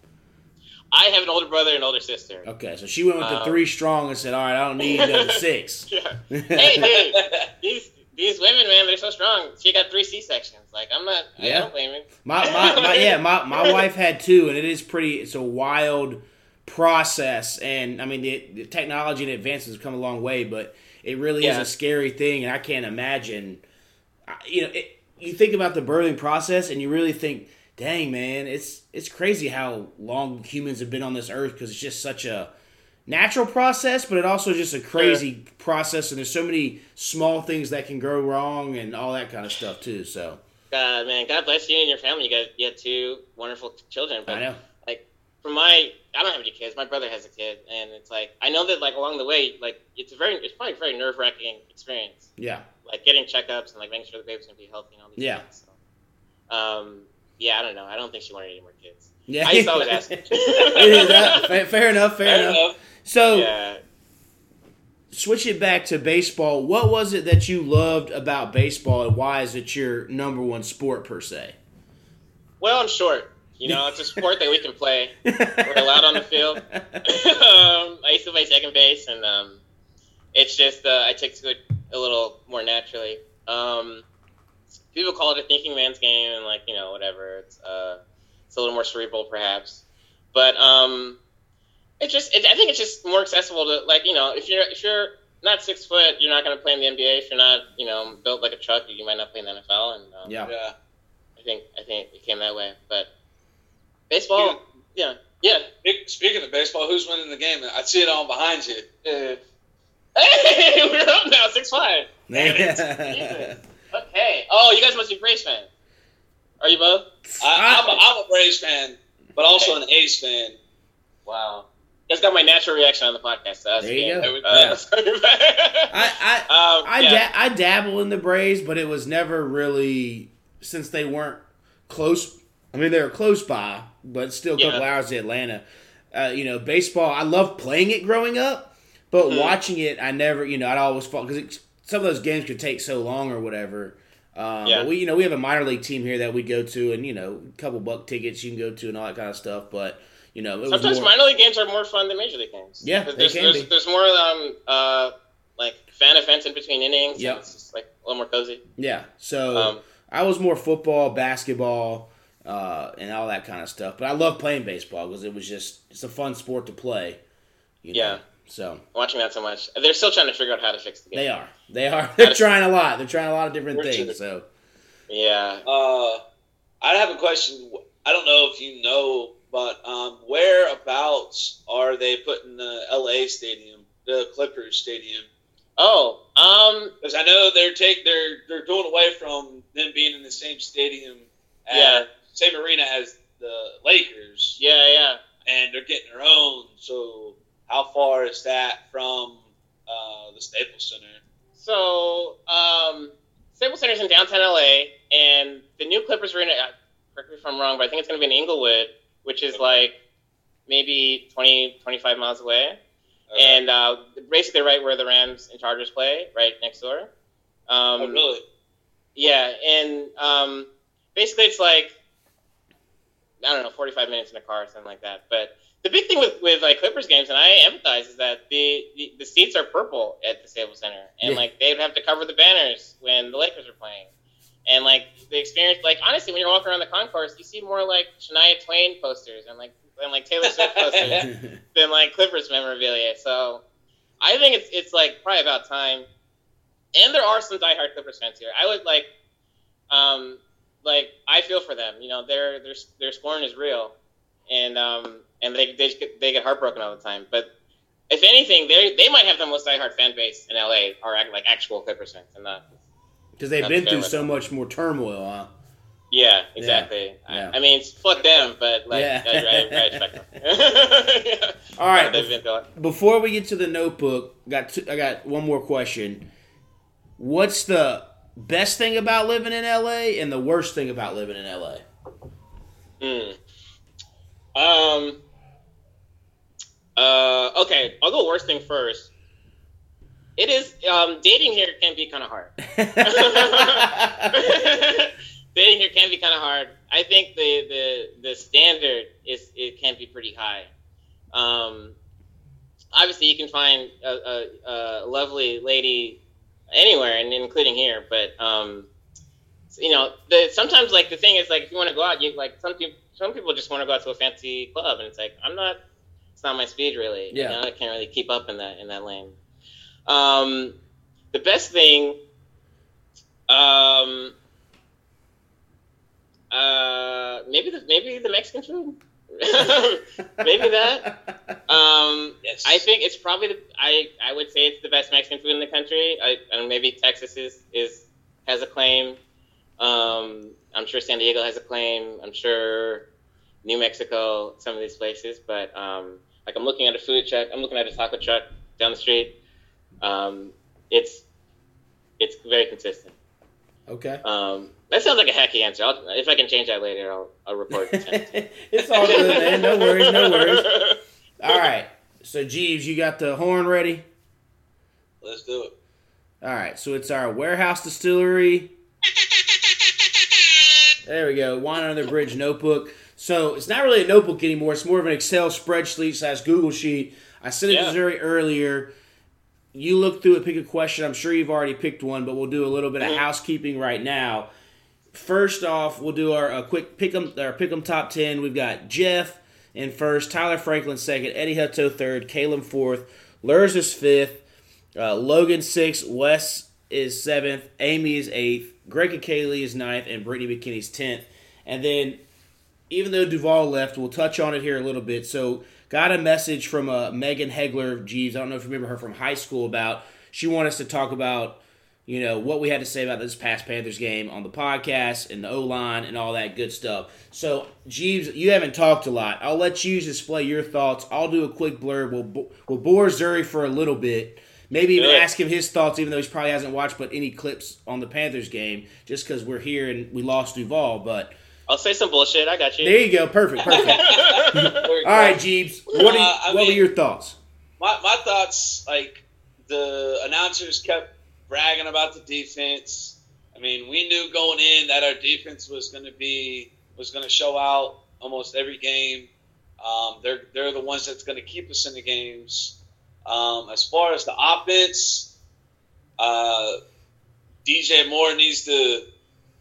I have an older brother and an older sister. Okay, so she went with the Um, three strong and said, "All right, I don't need another six. Yeah. Hey, dude, these these women, man, they're so strong. She got three C sections. Like I'm not. I Yeah. don't blame her. My, my, my yeah, my, my wife had two, and it is pretty. It's a wild process, and I mean the, the technology and advances have come a long way, but it really is a scary thing, and I can't imagine. You know, it, you think about the birthing process, and you really think, "Dang, man, it's it's crazy how long humans have been on this earth because it's just such a." Natural process, but it also just a crazy process, and there's so many small things that can go wrong, and all that kind of stuff too. So God, man, God bless you and your family. You got you had two wonderful children. But I know, like for my, I don't have any kids. My brother has a kid, and it's like I know that like along the way, like it's a very, it's probably a very nerve wracking experience. yeah, Like getting checkups and like making sure the baby's gonna be healthy and all these Yeah. things. So, um, yeah, I don't know. I don't think she wanted any more kids. Yeah. I used to always ask. It is that- fair, fair enough. Fair, Fair enough. enough. So, yeah. switch it back to baseball. What was it that you loved about baseball, and why is it your number one sport per se? Well, I'm short. You know, it's a sport that we can play. We're allowed on the field. um, I used to play second base, and um, it's just uh, I take to it a little more naturally. Um, people call it a thinking man's game, and like you know, whatever. It's uh, it's a little more cerebral, perhaps, but um, it just it, I think it's just more accessible to like you know if you're if you're not six foot, you're not going to play in the NBA. If you're not you know built like a truck, you might not play in the NFL. And um, Yeah. Yeah. I think I think it came that way. But baseball, yeah, yeah. Speak- Speaking of baseball, who's winning the game? I see it all behind you. Uh, hey, we're up now, six five. Damn it. Jesus. Okay. Oh, you guys must be Braves fans. Are you both? I, I'm, a, I'm a Braves fan, but also an A's fan. Wow. That's got my natural reaction on the podcast. So There you good. go. Uh, Yeah. I, I, um, I, yeah. da- I dabble in the Braves, but it was never really since they weren't close. I mean, they were close by, but still a couple Yeah. hours to Atlanta. Uh, you know, baseball. I loved playing it growing up, but Mhm. watching it, I never. You know, I'd always fall because some of those games could take so long or whatever. Um, Yeah. But we, you know, we have a minor league team here that we go to, and you know, a couple buck tickets you can go to and all that kind of stuff. But you know, it was Sometimes more, minor league games are more fun than major league games. Yeah, There's, there's, there's more um uh like fan events in between innings. Yep. and It's just like a little more cozy. yeah. So Um, I was more football, basketball, uh, and all that kind of stuff. But I love playing baseball because it was just it's a fun sport to play. You know? Yeah. So watching that so much. They're still trying to figure out how to fix the game. they are. They are. They're That's- trying a lot. They're trying a lot of different Richard. things. So Yeah. Uh, I have a question. I don't know if you know, but um, whereabouts are they putting the LA stadium, the Clippers stadium? Oh, um, Because I know they're take they're they're doing away from them being in the same stadium, as, Yeah. same arena as the Lakers, yeah, yeah. and they're getting their own. So how far is that from uh, the Staples Center? So, um, Staples is in downtown LA, and the new Clippers Arena. uh, Correct me if I'm wrong, but I think it's going to be in Inglewood, which is like maybe 20, 25 miles away, and uh, basically right where the Rams and Chargers play, right next door. Um, oh, really? Yeah, and um, basically it's like I don't know, forty five minutes in a car or something like that. But the big thing with, with like Clippers games, and I empathize, is that the, the, the seats are purple at the Staples Center, and Yeah. like they'd have to cover the banners when the Lakers are playing. And like the experience, like honestly, when you're walking around the concourse, you see more like Shania Twain posters and like than like Taylor Swift posters than like Clippers memorabilia. So I think it's it's like probably about time. And there are some diehard Clippers fans here. I would like, um, like I feel for them. You know, their their their scorn is real, and um, and they they get, they get heartbroken all the time. But if anything, they they might have the most diehard fan base in LA, or like actual Clippers fans, and not. Because they've been through so much more turmoil, huh? Yeah, exactly. yeah. I, I mean, fuck them, but like, Yeah. I, I, I them. yeah. All right. Been. Before we get to the notebook, got two, I got one more question. What's the best thing about living in LA and the worst thing about living in LA? Hmm. Um. Uh. Okay. I'll go worst thing first. It is. Um. Dating here can be kind of hard. dating here can be kind of hard. I think the the the standard is it can be pretty high. Um. Obviously, you can find a, a, a lovely lady anywhere, and including here. But um, you know, the sometimes like the thing is like if you want to go out, you like some people some people just want to go out to a fancy club, and it's like I'm not. It's not my speed really. Yeah. You know, I can't really keep up in that in that lane. Um, the best thing. Um. Uh, maybe the maybe the Mexican food. maybe that. Um, Yes. I think it's probably the, I I would say it's the best Mexican food in the country. I and maybe Texas is is has a claim. Um, I'm sure San Diego has a claim. I'm sure New Mexico, some of these places. But um, like I'm looking at a food truck. I'm looking at a taco truck down the street. Um, it's it's very consistent. Okay. Um, that sounds like a hacky answer. I'll, if I can change that later, I'll, I'll report. it's all good, man. No worries, no worries. All right. So, Jeebs, you got the horn ready? Let's do it. All right. So, it's our warehouse distillery. There we go. Wine under the bridge notebook. So, it's not really a notebook anymore. It's more of an Excel spreadsheet slash Google sheet. I sent it Yeah. to Zuri earlier. You look through it, pick a question. I'm sure you've already picked one, but we'll do a little bit of Mhm. housekeeping right now. First off, we'll do our a quick pick 'em our pick 'em top ten. We've got Jeff in first, Tyler Franklin second, Eddie Hutto third, Caleb fourth, Lurs is fifth, uh, Logan sixth, Wes is seventh, Amy is eighth, Greg and Kaylee is ninth, and Brittany McKinney's tenth. And then, even though Duvall left, we'll touch on it here a little bit. So, got a message from uh, Megan Hegler, Jeebs. I don't know if you remember her from high school. About she wanted us to talk about you know what we had to say about this past Panthers game on the podcast and the O line and all that good stuff. So, Jeebs, you haven't talked a lot. I'll let you display your thoughts. I'll do a quick blurb. We'll we'll bore Zuri for a little bit. Maybe even ask him his thoughts, even though he probably hasn't watched but any clips on the Panthers game, just because we're here and we lost Duvall. But I'll say some bullshit. I got you. there you go, perfect, perfect. All right. Jeebs, what, are Uh, what were your thoughts? my, my thoughts like the announcers kept bragging about the defense i mean we knew going in that our defense was going to be was going to show out almost every game um, they're they're the ones that's going to keep us in the games um, as far as the offense uh, dj moore needs to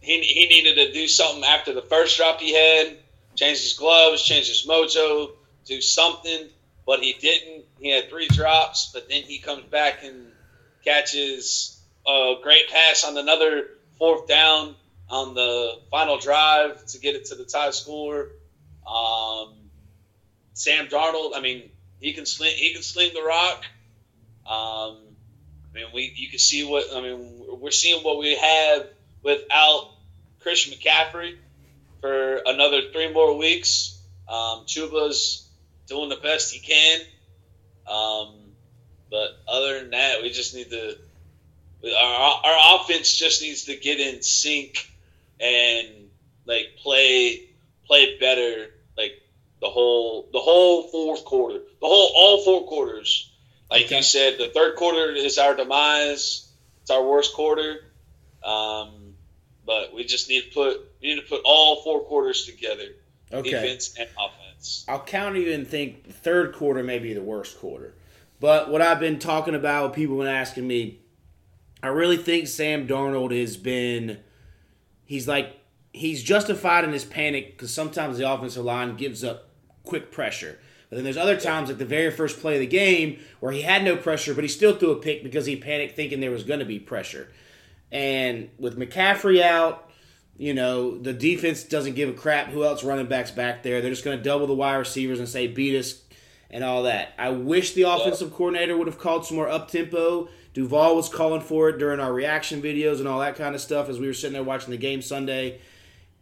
he, he needed to do something after the first drop he had change his gloves change his mojo do something but he didn't. He had three drops, but then he comes back and catches a great pass on another fourth down on the final drive to get it to the tie score. Um, Sam Darnold, I mean, he can sling. He can sling the rock. Um, I mean, we you can see what I mean. We're seeing what we have without Christian McCaffrey for another three more weeks. Um, Chuba's doing the best he can. Um, but other than that, we just need to. Our, our offense just needs to get in sync and like play play better. Like the whole the whole fourth quarter, the whole all four quarters. Like Okay. you said, the third quarter is our demise. It's our worst quarter. Um, but we just need to put we need to put all four quarters together, Okay. defense and offense. I'll counter you and think third quarter may be the worst quarter. But what I've been talking about, people have been asking me, I really think Sam Darnold has been, he's like, he's justified in his panic because sometimes the offensive line gives up quick pressure. But then there's other times, like the very first play of the game, where he had no pressure, but he still threw a pick because he panicked thinking there was going to be pressure. And with McCaffrey out, you know, the defense doesn't give a crap who else running backs back there. They're just going to double the wide receivers and say, beat us and all that. I wish the offensive coordinator would have called some more up tempo. Duvall was calling for it during our reaction videos and all that kind of stuff as we were sitting there watching the game Sunday.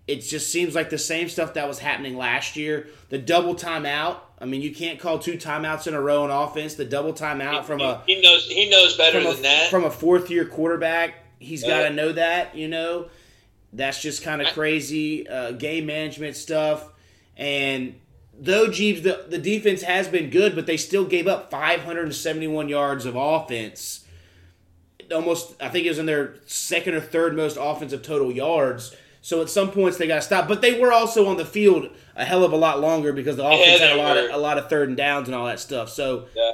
It just seems like the same stuff that was happening last year. The double timeout. I mean, you can't call two timeouts in a row on offense. The double timeout from a he knows he knows better than a, that. from a fourth year quarterback. He's got Yeah. to know that, you know. That's just kind of crazy uh, game management stuff. And though Jeeves, the, the defense has been good, but they still gave up 571 yards of offense. Almost, I think it was in their second or third most offensive total yards. So at some points they got to stop, but they were also on the field a hell of a lot longer because the offense they had a lot of a lot of third and downs and all that stuff. So yeah.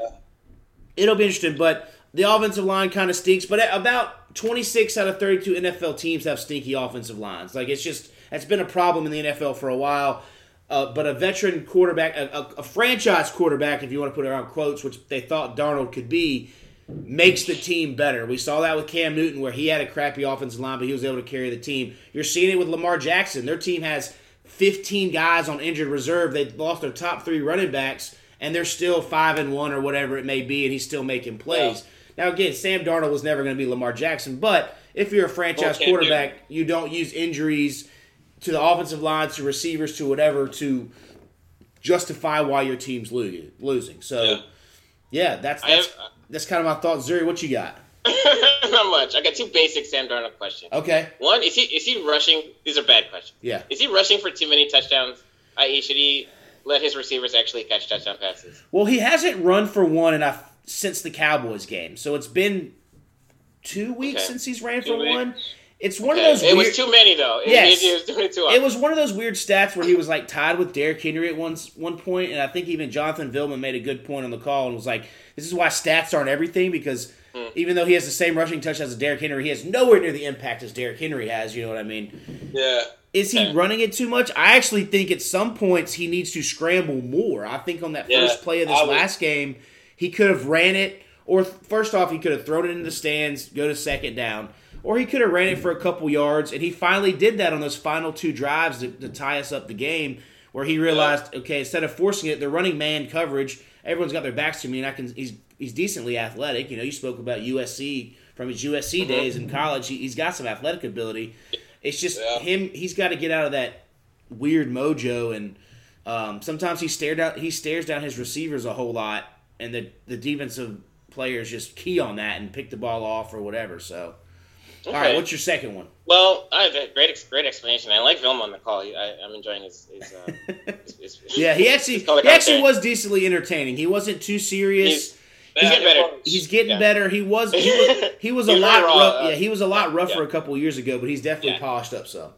it'll be interesting. But the offensive line kind of stinks. But about 26 out of 32 NFL teams have stinky offensive lines. Like it's just that's been a problem in the NFL for a while. Uh, but a veteran quarterback, a, a, franchise quarterback, if you want to put it around quotes, which they thought Darnold could be, makes the team better. We saw that with Cam Newton, where he had a crappy offensive line, but he was able to carry the team. You're seeing it with Lamar Jackson. Their team has 15 guys on injured reserve. They lost their top three running backs, and they're still five and one or whatever it may be, and he's still making plays. Now again, Sam Darnold was never going to be Lamar Jackson, but if you're a franchise Well, quarterback, you don't use injuries to the offensive line, to receivers, to whatever to justify why your team's losing. So, Yeah. yeah, that's that's, have- that's kind of my thought. Zuri, what you got? Not much. I got two basic Sam Darnold questions. Okay. One, is he is he rushing? These are bad questions. Yeah. Is he rushing for too many touchdowns? I.e., should he let his receivers actually catch touchdown passes? Well, he hasn't run for one in a, since the Cowboys game, so it's been two weeks Okay. since he's ran Two for weeks. one. It's one Okay. of those. It weird, was too many though. It, Yes. he was doing it It was one of those weird stats where he was like tied with Derrick Henry at one one point, and I think even Jonathan Vilma made a good point on the call and was like, "This is why stats aren't everything because Hmm. even though he has the same rushing touchdowns as Derrick Henry, he has nowhere near the impact as Derrick Henry has. You know what I mean? Yeah. Is he running it too much? I actually think at some points he needs to scramble more. I think on that Yeah, first play of this I would- last game, he could have ran it, or first off, he could have thrown it in the stands, go to second down, or he could have ran it for a couple yards, and he finally did that on those final two drives to, to tie us up the game, where he realized, okay, instead of forcing it, they're running man coverage. Everyone's got their backs to me, and I can. He's he's decently athletic. You know, you spoke about USC from his USC Mm-hmm. days in college. He, he's got some athletic ability. It's just Yeah. him. He's got to get out of that weird mojo, and um, sometimes he stared out. He stares down his receivers a whole lot, and the the defensive players just key on that and pick the ball off or whatever. So, all right, what's your second one? Well, I have a great, great explanation. I like Vilma on the call. I, I'm enjoying his. his, uh, his, his yeah, he actually he actually was decently entertaining. He wasn't too serious. He's- He's getting better. He's getting Yeah. better. He was he was, he was a lot raw, rough. uh, yeah, he was a lot rougher yeah. a couple years ago, but he's definitely Yeah. polished up some.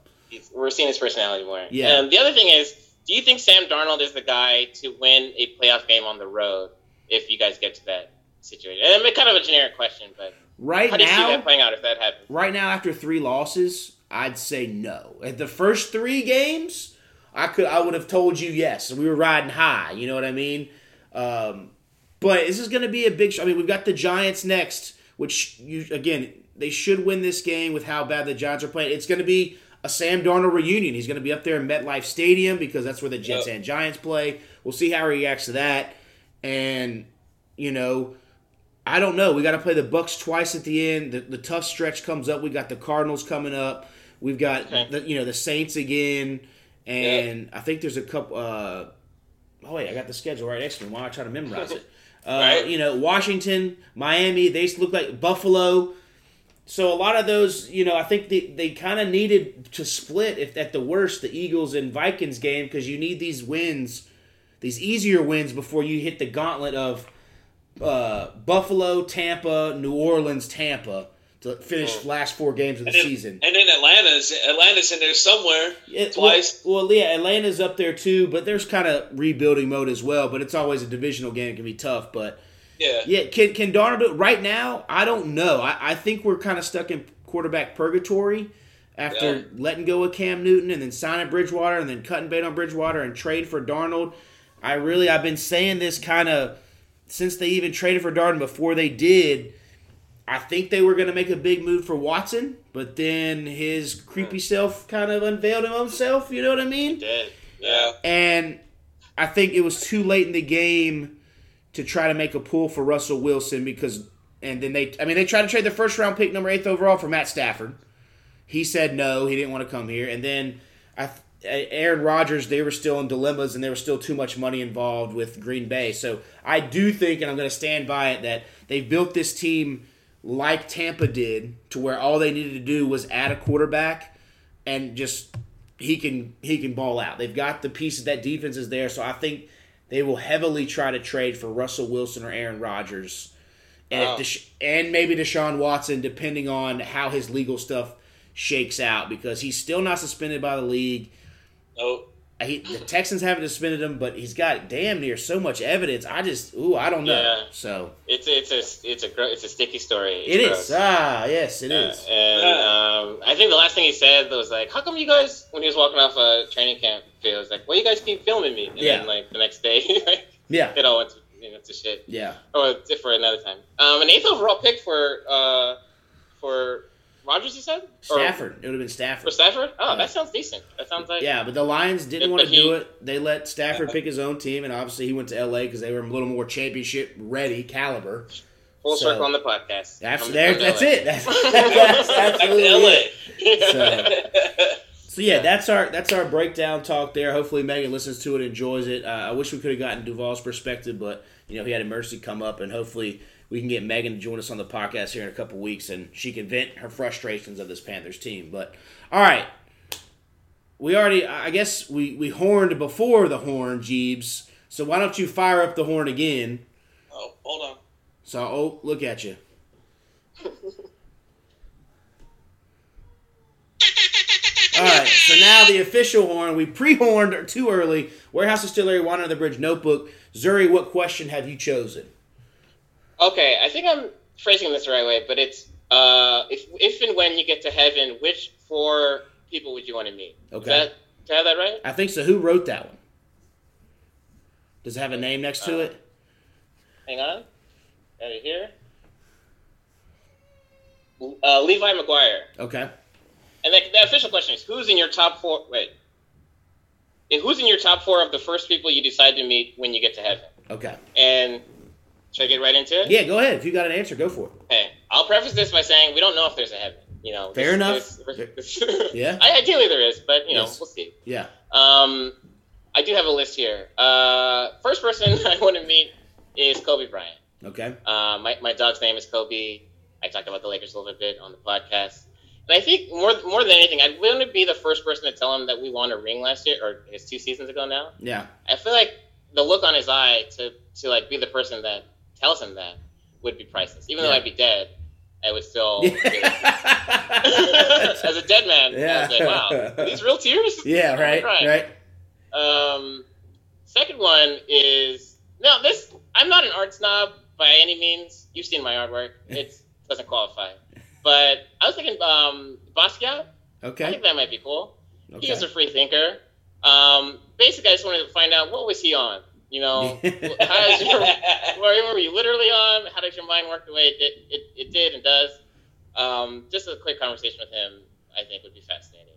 we're seeing his personality more. Yeah. Um, the other thing is, do you think Sam Darnold is the guy to win a playoff game on the road if you guys get to that situation? And it's kind of a generic question, but Right how do you see now, that playing out if that happens? right now after three losses, I'd say no. At the first three games, I could I would have told you yes. We were riding high. You know what I mean? Um, but this is going to be a big. Sh- I mean, we've got the Giants next, which you again they should win this game with how bad the Giants are playing. It's going to be a Sam Darnold reunion. He's going to be up there in MetLife Stadium because that's where the Jets Yep. and Giants play. We'll see how he reacts to that, and you know. I don't know. We got to play the Bucs twice at the end. The, the tough stretch comes up. We got the Cardinals coming up. We've got Okay. the, you know the Saints again, and I think there's a couple. Uh, oh wait, I got the schedule right next to me. Why am I trying to memorize it? Uh, Right. You know, Washington, Miami. They look like Buffalo. So a lot of those, you know, I think they, they kind of needed to split, if at the worst, the Eagles and Vikings game because you need these wins, these easier wins before you hit the gauntlet of uh, Buffalo, Tampa, New Orleans, Tampa to finish the last four games of the And then, season. and then Atlanta's Atlanta's in there somewhere. It- twice. Well, well, yeah, Atlanta's up there too, but there's kind of rebuilding mode as well. But it's always a divisional game; it can be tough. But Yeah. yeah, can can Darnold do it right now? I don't know. I, I think we're kind of stuck in quarterback purgatory after Yeah. letting go of Cam Newton and then signing Bridgewater and then cutting bait on Bridgewater and trade for Darnold. I really I've been saying this kind of since they even traded for Darden before they did. I think they were going to make a big move for Watson, but then his creepy self kind of unveiled himself. You know what I mean? Did. Yeah. And I think it was too late in the game to try to make a pull for Russell Wilson because, and then they, I mean, they tried to trade the first round pick, number eighth overall, for Matt Stafford. He said no, he didn't want to come here. And then I, Aaron Rodgers, they were still in dilemmas and there was still too much money involved with Green Bay. So I do think, and I'm going to stand by it, that they built this team like Tampa did to where all they needed to do was add a quarterback and just he can he can ball out. They've got the pieces that defense is there, so I think they will heavily try to trade for Russell Wilson or Aaron Rodgers, and Wow. if oh. Desha- and maybe Deshaun Watson, depending on how his legal stuff shakes out, because he's still not suspended by the league. No. He, the Texans haven't suspended him, but he's got damn near so much evidence. I just ooh, I don't know. Yeah. So It's it's a it's a gro- it's a sticky story. it It's is ah yes, it Yeah, is. and um, I think the last thing he said was like, "How come you guys?" When he was walking off a training camp field, was like, "Why you guys keep filming me?" And Yeah. then like the next day, like, Yeah, it all went to, you know, to shit. yeah. Or for another time. Um, an eighth overall pick for uh, for Rodgers, you said? Or Stafford. It would have been for Stafford. Stafford? Oh, that sounds decent. That sounds like Yeah, but the Lions didn't want to do it. They let Stafford pick his own team, and obviously he went to LA because they were a little more championship ready caliber. full so- circle on the podcast. That's there. That's LA. it. That's, that's LA. it. So, so yeah, that's our that's our breakdown talk there. Hopefully Megan listens to it, enjoys it. Uh, I wish we could have gotten Duvall's perspective, but you know he had emergency come up, and hopefully we can get Megan to join us on the podcast here in a couple weeks, and she can vent her frustrations of this Panthers team. But all right, we already I guess we we horned before the horn, Jeebs. So why don't you fire up the horn again? oh, hold on. So oh look at you. All right, so now the official horn. We pre-horned too early. Warehouse Distillery, Wine Under the Bridge Notebook. Zuri, what question have you chosen? Okay, I think I'm phrasing this the right way, but it's uh, if if and when you get to heaven, which four people would you want to meet? Okay. that, do I have that right? I think so. Who wrote that one? Does it have a name next to it? Hang on. Got it here. Uh, Levi McGuire. Okay. And the, the official question is, who's in your top four? Wait. Who's in your top four of the first people you decide to meet when you get to heaven? Okay. And should I get right into it? Yeah, go ahead. If you got an answer, go for it. Okay. I'll preface this by saying we don't know if there's a heaven. You know. Fair enough. this- this- Yeah. I, ideally there is, but you know, Yes. we'll see. Yeah. Um, I do have a list here. Uh, first person I want to meet is Kobe Bryant. Okay. Uh, my, my dog's name is Kobe. I talked about the Lakers a little bit on the podcast. And I think more more than anything, I'd want to be the first person to tell him that we won a ring last year, or it's two seasons ago now. Yeah. I feel like the look on his eye to, to like be the person that tells him that would be priceless. Even though I'd be dead, I would still. yeah. As a dead man, I was like, wow, are these real tears? yeah. Right. Right. Um, second one is no. This I'm not an art snob by any means. You've seen my artwork. It doesn't qualify. But I was thinking um, Basquiat. Okay. I think that might be cool. Okay. He was a free thinker. Um, basically, I just wanted to find out what was he on. You know, how does your, were, were you literally on? How did your mind work the way it did, it, it did and does? Um, just a quick conversation with him, I think, would be fascinating.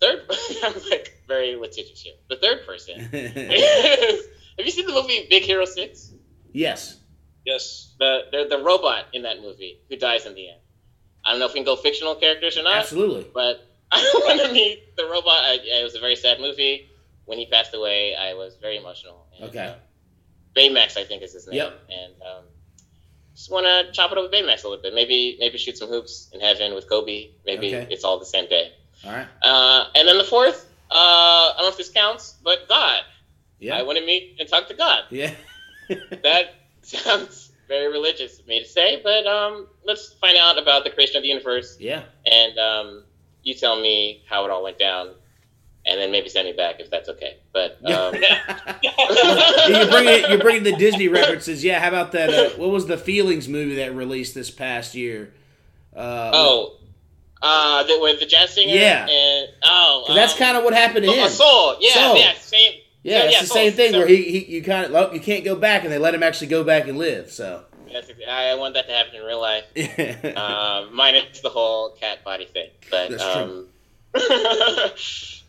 Third, I'm like very litigious here. The third person is, have you seen the movie Big Hero Six? yes. yes. The, the the robot in that movie who dies in the end. I don't know if we can go fictional characters or not, Absolutely. but I want to meet the robot. I, it was a very sad movie. When he passed away, I was very emotional. And, Okay. uh, Baymax, I think, is his name. Yep. And um, just want to chop it up with Baymax a little bit. Maybe maybe shoot some hoops in heaven with Kobe. Maybe Okay. it's all the same day. All right. Uh, and then the fourth, uh, I don't know if this counts, but God. Yeah. I want to meet and talk to God. yeah. That sounds very religious of me to say, but um, let's find out about the creation of the universe, yeah. and um, you tell me how it all went down, and then maybe send me back if that's okay. But um, you're bringing you're bringing the Disney references. Yeah. How about that? Uh, what was the Feelings movie that released this past year? Uh, oh, uh, the, with the jazz singer. Yeah. And oh, 'cause that's um, kind of what happened to oh, him. Soul. Yeah, Soul. yeah. Same. Yeah, Yeah, it's yeah, the same thing So- where he, he you kind of well, you can't go back, and they let him actually go back and live. So That's, I want that to happen in real life. yeah, um, minus the whole cat body thing. But That's um,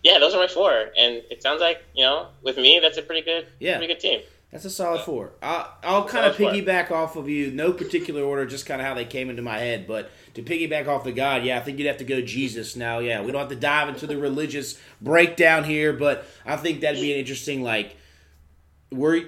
yeah, those are my four, and it sounds like you know, with me, that's a pretty good, Yeah. pretty good team. that's a solid four. I'll, I'll kind of Solid four. piggyback off of you, no particular order, just kind of how they came into my head. But to piggyback off the God, yeah, I think you'd have to go Jesus now. Yeah, we don't have to dive into the religious breakdown here, but I think that'd be an interesting like, where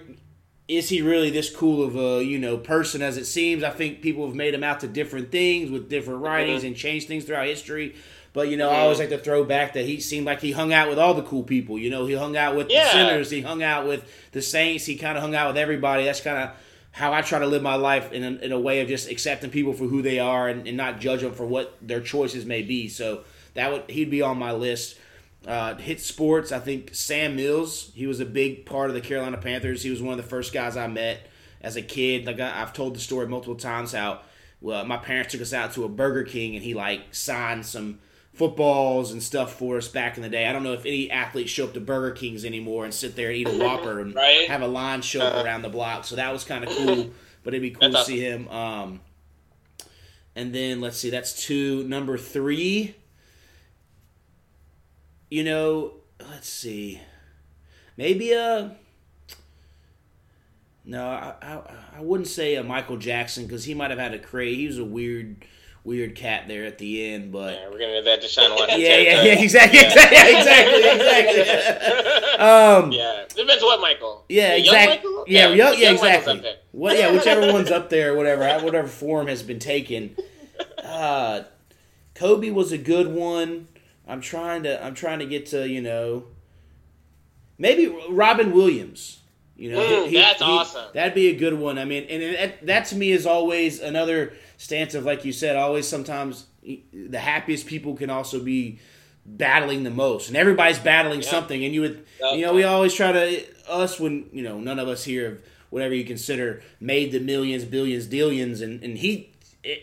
is he really this cool of a you know person as it seems? I think people have made him out to different things with different writings mm-hmm. and changed things throughout history. But you know, I always like to throw back that he seemed like he hung out with all the cool people. You know, he hung out with the sinners, he hung out with the saints, he kind of hung out with everybody. That's kind of how I try to live my life in a, in a way of just accepting people for who they are and, and not judge them for what their choices may be. So that would he'd be on my list. Uh, hit sports. I think Sam Mills. He was a big part of the Carolina Panthers. He was one of the first guys I met as a kid. Like I, I've told the story multiple times how well my parents took us out to a Burger King and he like signed some footballs and stuff for us back in the day. I don't know if any athletes show up to Burger Kings anymore and sit there and eat a Whopper and Right. have a line show up Uh-huh. around the block. So that was kind of cool. But it'd be cool to see him. Um, and then let's see, that's two. Number three. You know, let's see. Maybe a. No, I, I, I wouldn't say a Michael Jackson because he might have had a crazy. He was a weird, weird cat there at the end, but Yeah, we're gonna do that Deshaun Watson. yeah, yeah, territory. yeah, exactly, exactly, exactly, exactly. Um, yeah, depends what Michael. yeah, exactly. Michael? Yeah, yeah, young exactly. What? Yeah, whichever one's up there, whatever, whatever form has been taken. Uh, Kobe was a good one. I'm trying to, I'm trying to get to, you know, maybe Robin Williams. You know, Mm, that's awesome. That'd be a good one. I mean, and that, that to me is always another stance of, like you said, always sometimes the happiest people can also be battling the most, and everybody's battling Yeah. something. And you would, Yeah. you know, we always try to us when you know none of us here have whatever you consider made the millions, billions, dillions, and and he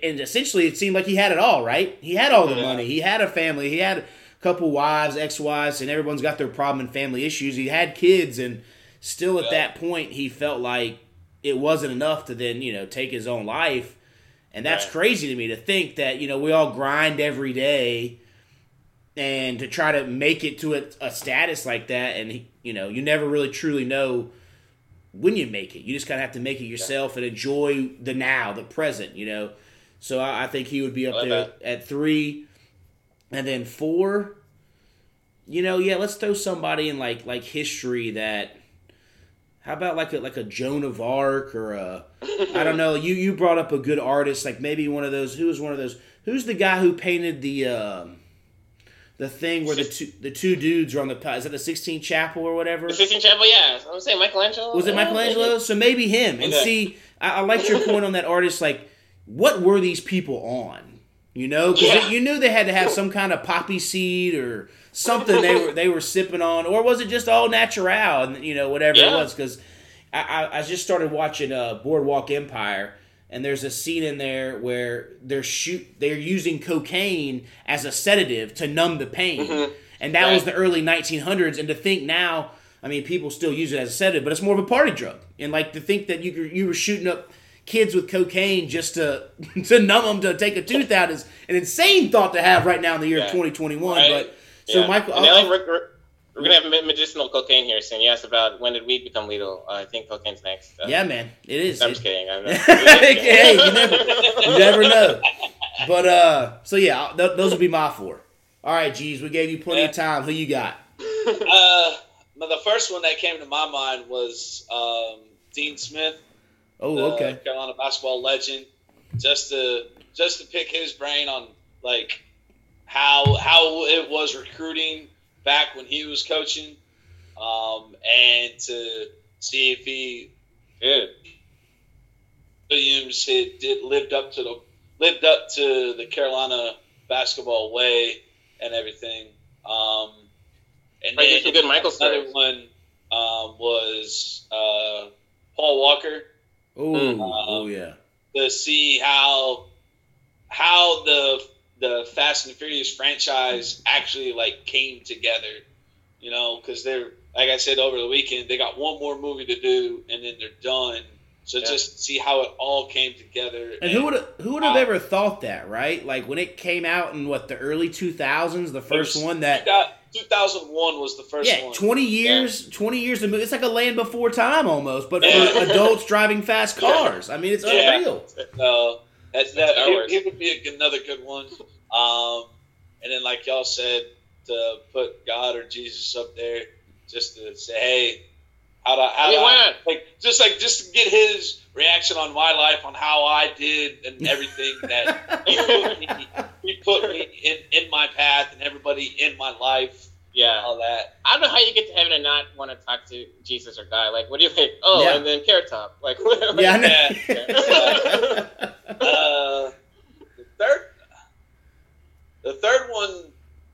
and essentially it seemed like he had it all, right? He had all the Yeah. money, he had a family, he had a couple wives, ex-wives, and everyone's got their problem and family issues. He had kids, and still at that point he felt like it wasn't enough to then you know take his own life. And that's Right. crazy to me to think that you know we all grind every day, and to try to make it to a, a status like that, and he, you know you never really truly know when you make it. You just kind of have to make it yourself and enjoy the now, the present. You know, so I, I think he would be up there at three, and then four. You know, yeah, let's throw somebody in like like history that. How about like a like a Joan of Arc or a I don't know. You you brought up a good artist, like maybe one of those. Who was one of those? Who's the guy who painted the um, the thing where the two the two dudes are on the is that the Sixteenth Chapel or whatever? The Sistine Chapel, yeah. I'm saying Michelangelo. Was it Michelangelo? So maybe him. And Okay. see, I, I liked your point on that artist. Like, what were these people on? You know, because Yeah. you knew they had to have some kind of poppy seed or something they were they were sipping on, or was it just all natural and you know whatever it was? Because I, I I just started watching uh, Boardwalk Empire. And there's a scene in there where they're shoot they're using cocaine as a sedative to numb the pain, Mhm. and that was the early 1900s. And to think now, I mean, people still use it as a sedative, but it's more of a party drug. And like to think that you you were shooting up kids with cocaine just to to numb them to take a tooth out is an insane thought to have right now in the year Yeah. of 2021. Right. But so Yeah. Michael, And I'll- Ellie, we're, we're, we're gonna have medicinal cocaine here soon. You asked about when did weed become legal. Uh, I think cocaine's next. Uh, yeah, man, it is. I'm It- just kidding. I'm not, hey, you never, you never know. But uh, so yeah, th- those would be my four. All right, Jeebs, we gave you plenty of time. Who you got? Uh, the first one that came to my mind was um, Dean Smith, Oh, okay. Carolina basketball legend. Just to just to pick his brain on like how how it was recruiting back when he was coaching, um, and to see if he Good. Williams had did lived up to the lived up to the Carolina basketball way and everything. Um, and Right, there's then some good Michael another stories. one um, was uh, Paul Walker Oh, Mm. oh yeah. to see how how the the Fast and Furious franchise actually like came together. You know, because they're like I said over the weekend, they got one more movie to do, and then they're done. So Yeah. just see how it all came together. And who would have who would have ever thought that, right? Like when it came out in what the early two thousands, the first one that 2001 was the first yeah, one. twenty years, twenty years of movie. It's like a Land Before Time almost, but for adults driving fast cars. I mean, it's Yeah. unreal. So that's That's that. ours. It, it would be a, another good one. Um, and then, like y'all said, to put God or Jesus up there, just to say, hey, how do how I mean, do why I, not? like just like just to get his reaction on my life on how I did and everything that he put me, he put me in in my path and everybody in my life, Yeah. all that. I don't know how you get to heaven and not want to talk to Jesus or God. Like, what do you think? Oh, Yeah. and then Carrot Top. Like, yeah, I know. Uh, the third, the third one,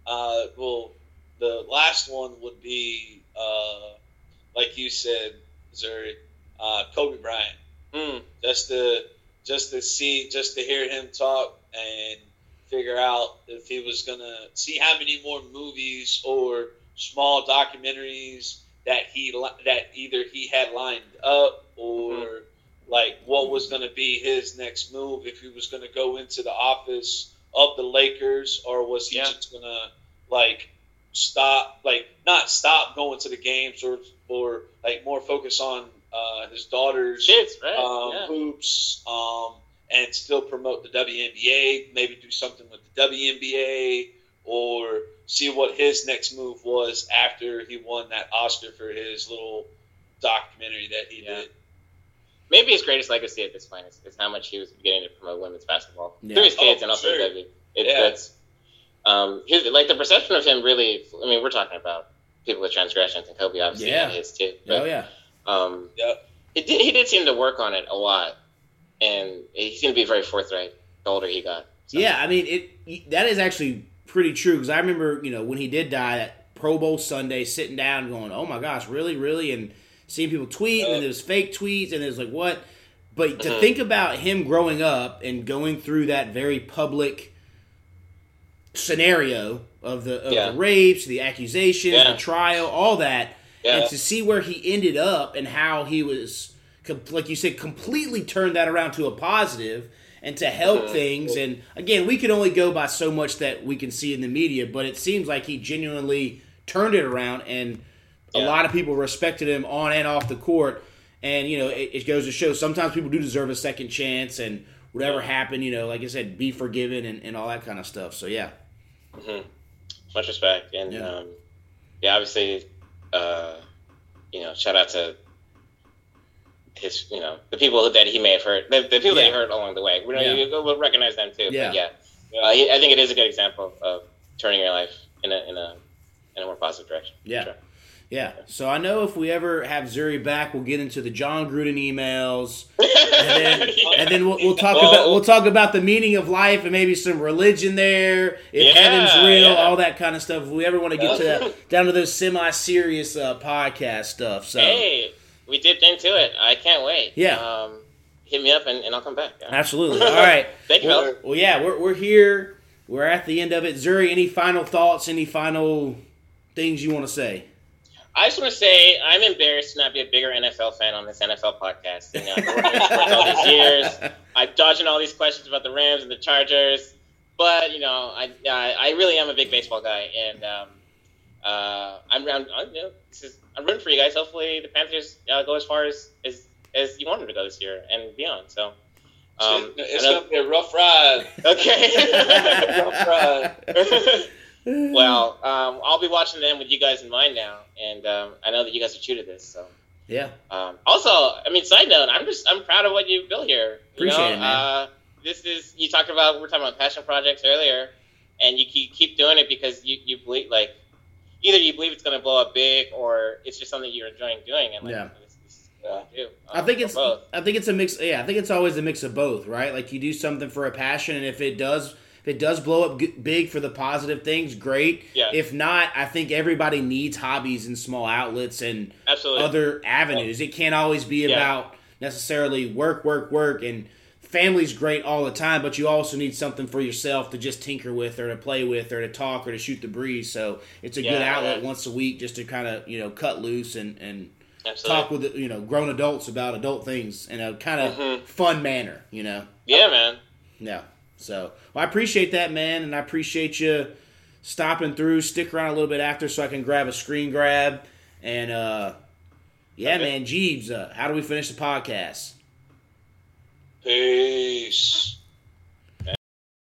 uh, well, the last one would be, uh, like you said, Zuri, uh, Kobe Bryant. Mm, Just to, just to see, just to hear him talk and figure out if he was gonna see how many more movies or small documentaries that he that either he had lined up or Mhm. like what was going to be his next move if he was going to go into the office of the Lakers or was he Yeah. just going to like stop like not stop going to the games or or like more focus on uh, his daughter's kids, right? um, yeah. hoops um, and still promote the WNBA. Maybe do something with the WNBA or see what his next move was after he won that Oscar for his little documentary that he Yeah. did. Maybe his greatest legacy at this point is, is how much he was beginning to promote women's basketball Yeah. through his kids Oh, and also sure. his W. It, Yeah. That's um, his, like the perception of him. Really, I mean, we're talking about people with transgressions, and Kobe obviously Yeah. had his too. But, oh yeah, Um, Yep. he did, he did seem to work on it a lot, and he's going to be very forthright the older he got. So, yeah. I mean, it that is actually pretty true because I remember you know when he did die that Pro Bowl Sunday, sitting down going, "Oh my gosh, really, really," and seeing people tweet and Yep. there was fake tweets and it was like what. But to Mhm. think about him growing up and going through that very public scenario of the of Yeah. the rapes, the accusations, Yeah. the trial, all that, Yeah. and to see where he ended up and how he was, com- like you said, completely turned that around to a positive and to help Mhm. things. And again, we can only go by so much that we can see in the media, but it seems like he genuinely turned it around, and a lot of people respected him on and off the court. And you know, it, it goes to show sometimes people do deserve a second chance, and whatever happened, you know, like I said, be forgiven and, and all that kind of stuff. So yeah, hmm Much respect, and Yeah. yeah, um, yeah obviously, uh, you know, shout out to his, you know, the people that he may have hurt, the, the people that he hurt along the way. We don't, Yeah. you, we'll recognize them too. Yeah. Yeah, Uh, he, I think it is a good example of, of turning your life in a in a in a more positive direction. Yeah. Sure. yeah. So I know if we ever have Zuri back, we'll get into the Jon Gruden emails. and then, and then we'll, we'll talk Well- about we'll talk about the meaning of life and maybe some religion there, if Yeah, heaven's real, yeah. all that kind of stuff. If we ever want to get to that, down to those semi-serious uh, podcast stuff. So Hey, we dipped into it. I can't wait. Yeah. Um, hit me up and, and I'll come back. Yeah. absolutely. All right. Thank you, Well, well, yeah, we're we're here. We're at the end of it. Zuri, any final thoughts? Any final things you want to say? I just want to say I'm embarrassed to not be a bigger NFL fan on this NFL podcast. You know, I've been working in sports all these years. I'm dodging all these questions about the Rams and the Chargers, but you know, I I, I really am a big baseball guy, and um, uh, I'm, I'm, I'm, you know, this is, I'm rooting for you guys. Hopefully, the Panthers uh, go as far as, as as you want them to go this year and beyond. So, um, it's I going to be a rough ride. okay. rough ride. well, um, I'll be watching them with you guys in mind now, and um, I know that you guys are true to this. So, yeah, um, also, I mean, side note, I'm just I'm proud of what you built here. You Appreciate know, it, man. Uh, this is you talked about we are talking about passion projects earlier, and you, you keep doing it because you you believe like either you believe it's going to blow up big or it's just something you're enjoying doing, and like, Yeah. this, this is I do. I think it's both. I think it's a mix. Yeah, I think it's always a mix of both, right? Like you do something for a passion, and if it does, if it does blow up g- big for the positive things, great. Yeah. If not, I think everybody needs hobbies and small outlets and absolutely. other avenues. It can't always be Yeah. about necessarily work, work, work, and family's great all the time, but you also need something for yourself to just tinker with or to play with or to talk or to shoot the breeze. So it's a good outlet man. once a week just to kind of you know cut loose and and Absolutely. talk with you know grown adults about adult things in a kind of Mhm. fun manner. You know. Yeah, man. Yeah. So well, I appreciate that, man, and I appreciate you stopping through. Stick around a little bit after so I can grab a screen grab. And uh, yeah, Okay. man, Jeebs, uh, how do we finish the podcast? Peace.